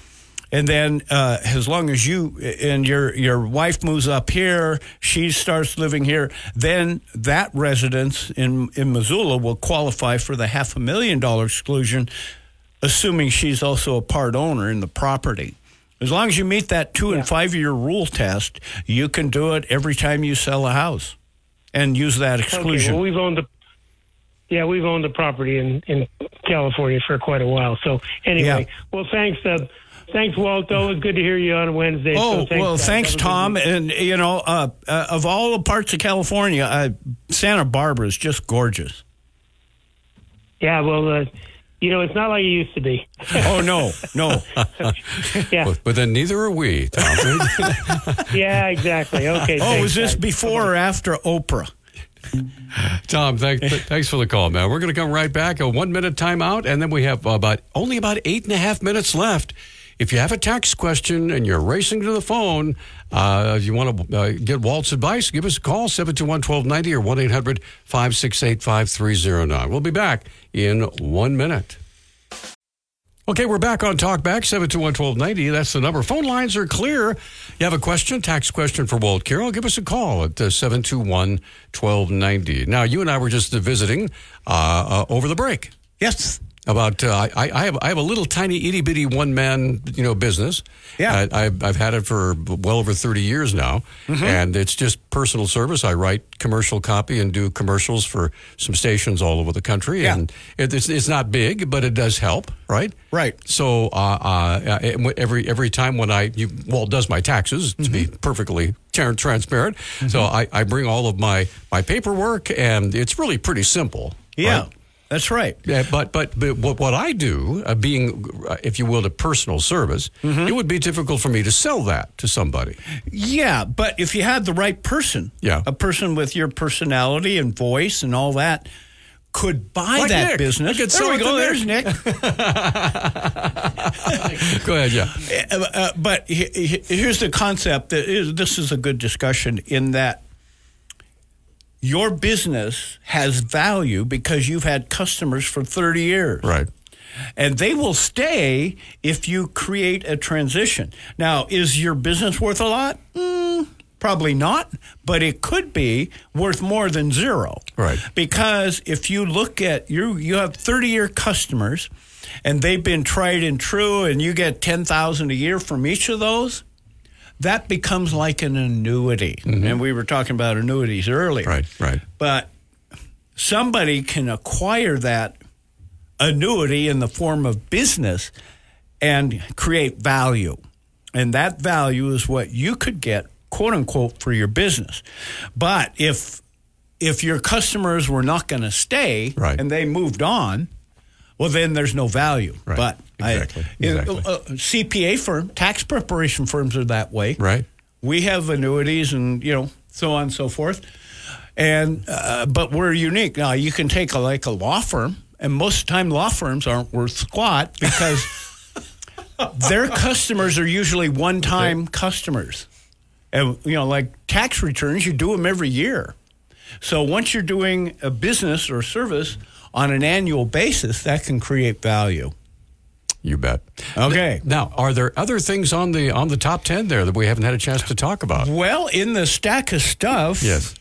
and then uh, as long as you and your your wife moves up here, she starts living here, then that residence in in Missoula will qualify for the half a million dollar exclusion, assuming she's also a part owner in the property. As long as you meet that two and five year rule test, you can do it every time you sell a house and use that Okay, exclusion. well, we've owned the yeah, we've owned the property in in California for quite a while. So anyway, well, thanks, uh, thanks, Walt. Always good to hear you on Wednesday. Oh so thanks, well, guys. thanks, Have a good Tom. And you know, uh, uh, of all the parts of California, uh, Santa Barbara is just gorgeous. Yeah, well, uh, you know, it's not like it used to be. oh no, no. yeah, But, but then neither are we, Tom. yeah, exactly. Okay. Oh, thanks, was this guys. before or after Oprah? Tom, thank, th- thanks for the call, man. We're going to come right back. A one minute timeout, and then we have about only about eight and a half minutes left. If you have a tax question and you're racing to the phone, uh, if you want to uh, get Walt's advice, give us a call 721 1290 or 1 800 568 5309. We'll be back in one minute. Okay, we're back on Talkback, 721-1290. That's the number. Phone lines are clear. You have a question, tax question for Walt Kero, give us a call at uh, 721-1290. Now, you and I were just uh, visiting uh, uh, over the break. Yes. About, uh, I, I, have, I have a little tiny itty bitty one man, you know, business. Yeah. I, I've, I've had it for well over 30 years now. Mhm. And it's just personal service. I write commercial copy and do commercials for some stations all over the country. Yeah. And it, it's, it's not big, but it does help, right? Right. So uh, uh, every every time when I you, Walt does my taxes to be perfectly tra- transparent, so I, I bring all of my my paperwork and it's really pretty simple. Yeah. right? That's right. Yeah, but but, but what, what I do, uh, being, uh, if you will, a personal service, it would be difficult for me to sell that to somebody. Yeah, but if you had the right person, Yeah. a person with your personality and voice and all that, could buy Like that Nick. business. There sell we go. There's Nick. Go ahead, yeah. Uh, uh, but he- he- here's the concept. That is, this is a good discussion in that your business has value because you've had customers for 30 years. Right. And they will stay if you create a transition. Now, is your business worth a lot? Mm, probably not, but it could be worth more than zero. Right. Because if you look at you, you have 30 year customers and they've been tried and true, and you get 10,000 a year from each of those. That becomes like an annuity. Mm-hmm. And we were talking about annuities earlier. Right, right. But somebody can acquire that annuity in the form of business and create value. And that value is what you could get, quote unquote, for your business. But if if your customers were not going to stay Right. and they moved on, well, then there's no value. Right. But Exactly. I, Exactly. uh, CPA firm, tax preparation firms are that way. Right. We have annuities and you know so on and so forth, and uh, but we're unique. Now you can take a, like a law firm, and most of the time law firms aren't worth squat because their customers are usually one-time customers, and you know like tax returns, you do them every year. So once you're doing a business or service on an annual basis, that can create value. You bet. Okay. Now, are there other things on the on the top ten there that we haven't had a chance to talk about? Well, in the stack of stuff, Yes.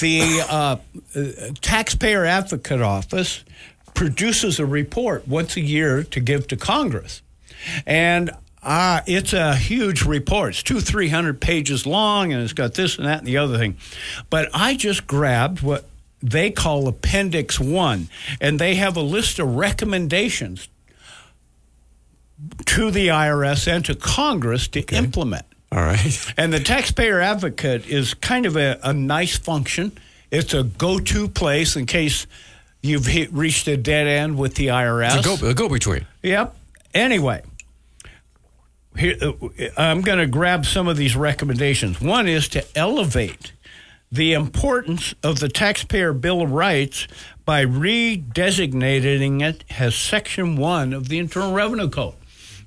the uh, uh, Taxpayer Advocate Office produces a report once a year to give to Congress. And uh, it's a huge report. It's two, three hundred pages long, and it's got this and that and the other thing. But I just grabbed what they call Appendix One, and they have a list of recommendations to the IRS and to Congress to implement. All right. And the taxpayer advocate is kind of a, a nice function. It's a go-to place in case you've hit, reached a dead end with the IRS. It's a go, a go between. Yep. Anyway, here, uh, I'm going to grab some of these recommendations. One is to elevate the importance of the Taxpayer Bill of Rights by redesignating it as Section 1 of the Internal Revenue Code.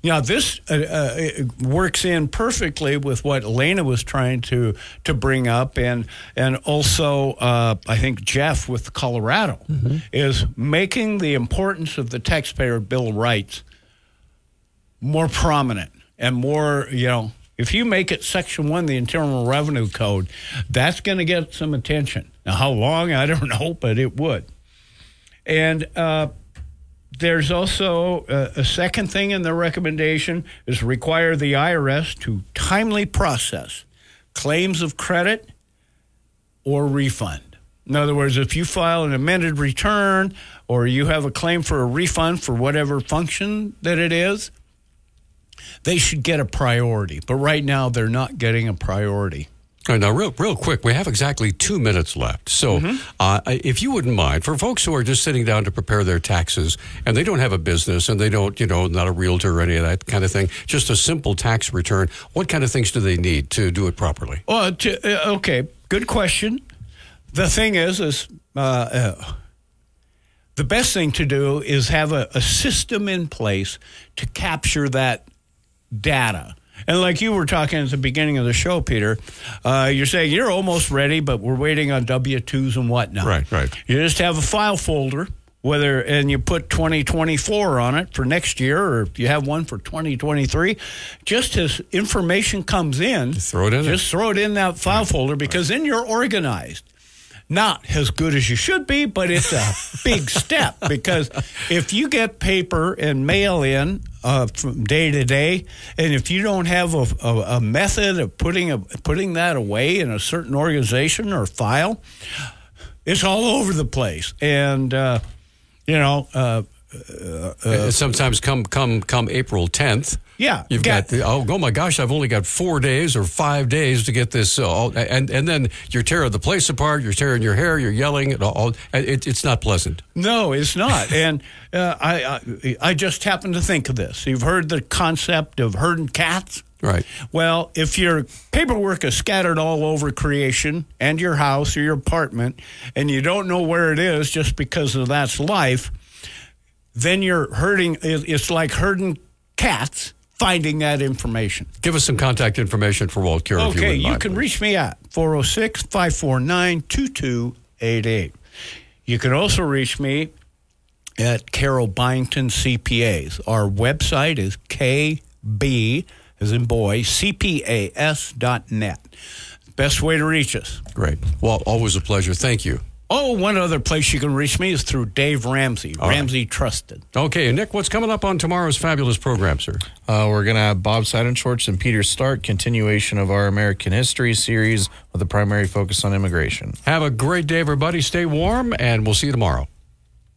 Now this uh, uh, works in perfectly with what Elena was trying to to bring up, and and also uh, I think Jeff with Colorado is making the importance of the taxpayer bill of rights more prominent and more you know. If you make it Section One, the Internal Revenue Code, that's going to get some attention. Now, how long I don't know, but it would. And uh, there's also uh, a second thing in the recommendation is require the IRS to timely process claims of credit or refund. In other words, if you file an amended return or you have a claim for a refund for whatever function that it is, they should get a priority. But right now, they're not getting a priority. All right, now, real, real quick, we have exactly two minutes left. So, uh, if you wouldn't mind, for folks who are just sitting down to prepare their taxes and they don't have a business and they don't, you know, not a realtor or any of that kind of thing, just a simple tax return, what kind of things do they need to do it properly? Well, to, uh, okay, good question. The thing is, is uh, uh, the best thing to do is have a, a system in place to capture that data. And like you were talking at the beginning of the show, Peter, uh, you're saying you're almost ready, but we're waiting on W twos and whatnot. Right, right. You just have a file folder, whether and you put 2024 on it for next year, or if you have one for 2023. Just as information comes in, throw it in. Just throw it in that file folder because then you're organized. Not as good as you should be, but it's a big step because if you get paper and mail in uh, from day to day, and if you don't have a, a, a method of putting a, putting that away in a certain organization or file, it's all over the place. And uh, you know, uh, uh, Uh, sometimes come come come April 10th. Yeah, You've ga- got the, oh, oh my gosh, I've only got four days or five days to get this. Uh, all, and, and then you're tearing the place apart, you're tearing your hair, you're yelling. All, it, it's not pleasant. No, it's not. and uh, I, I I just happened to think of this. You've heard the concept of herding cats. Right. Well, if your paperwork is scattered all over creation and your house or your apartment, and you don't know where it is just because of that's life, then you're herding. It's like herding cats, finding that information. Give us some contact information for Walt Cure. if you Okay, you can please. reach me at 406 549 2288. You can also reach me at Kero Byington CPAs. Our website is KB, as in boy, CPAS.net. Best way to reach us. Great. Well, always a pleasure. Thank you. Oh, one other place you can reach me is through Dave Ramsey, All right. Ramsey Trusted. Okay, Nick, what's coming up on tomorrow's fabulous program, sir? Uh, we're going to have Bob Seidenschwartz and Peter Stark, continuation of our American history series with a primary focus on immigration. Have a great day, everybody. Stay warm, and we'll see you tomorrow.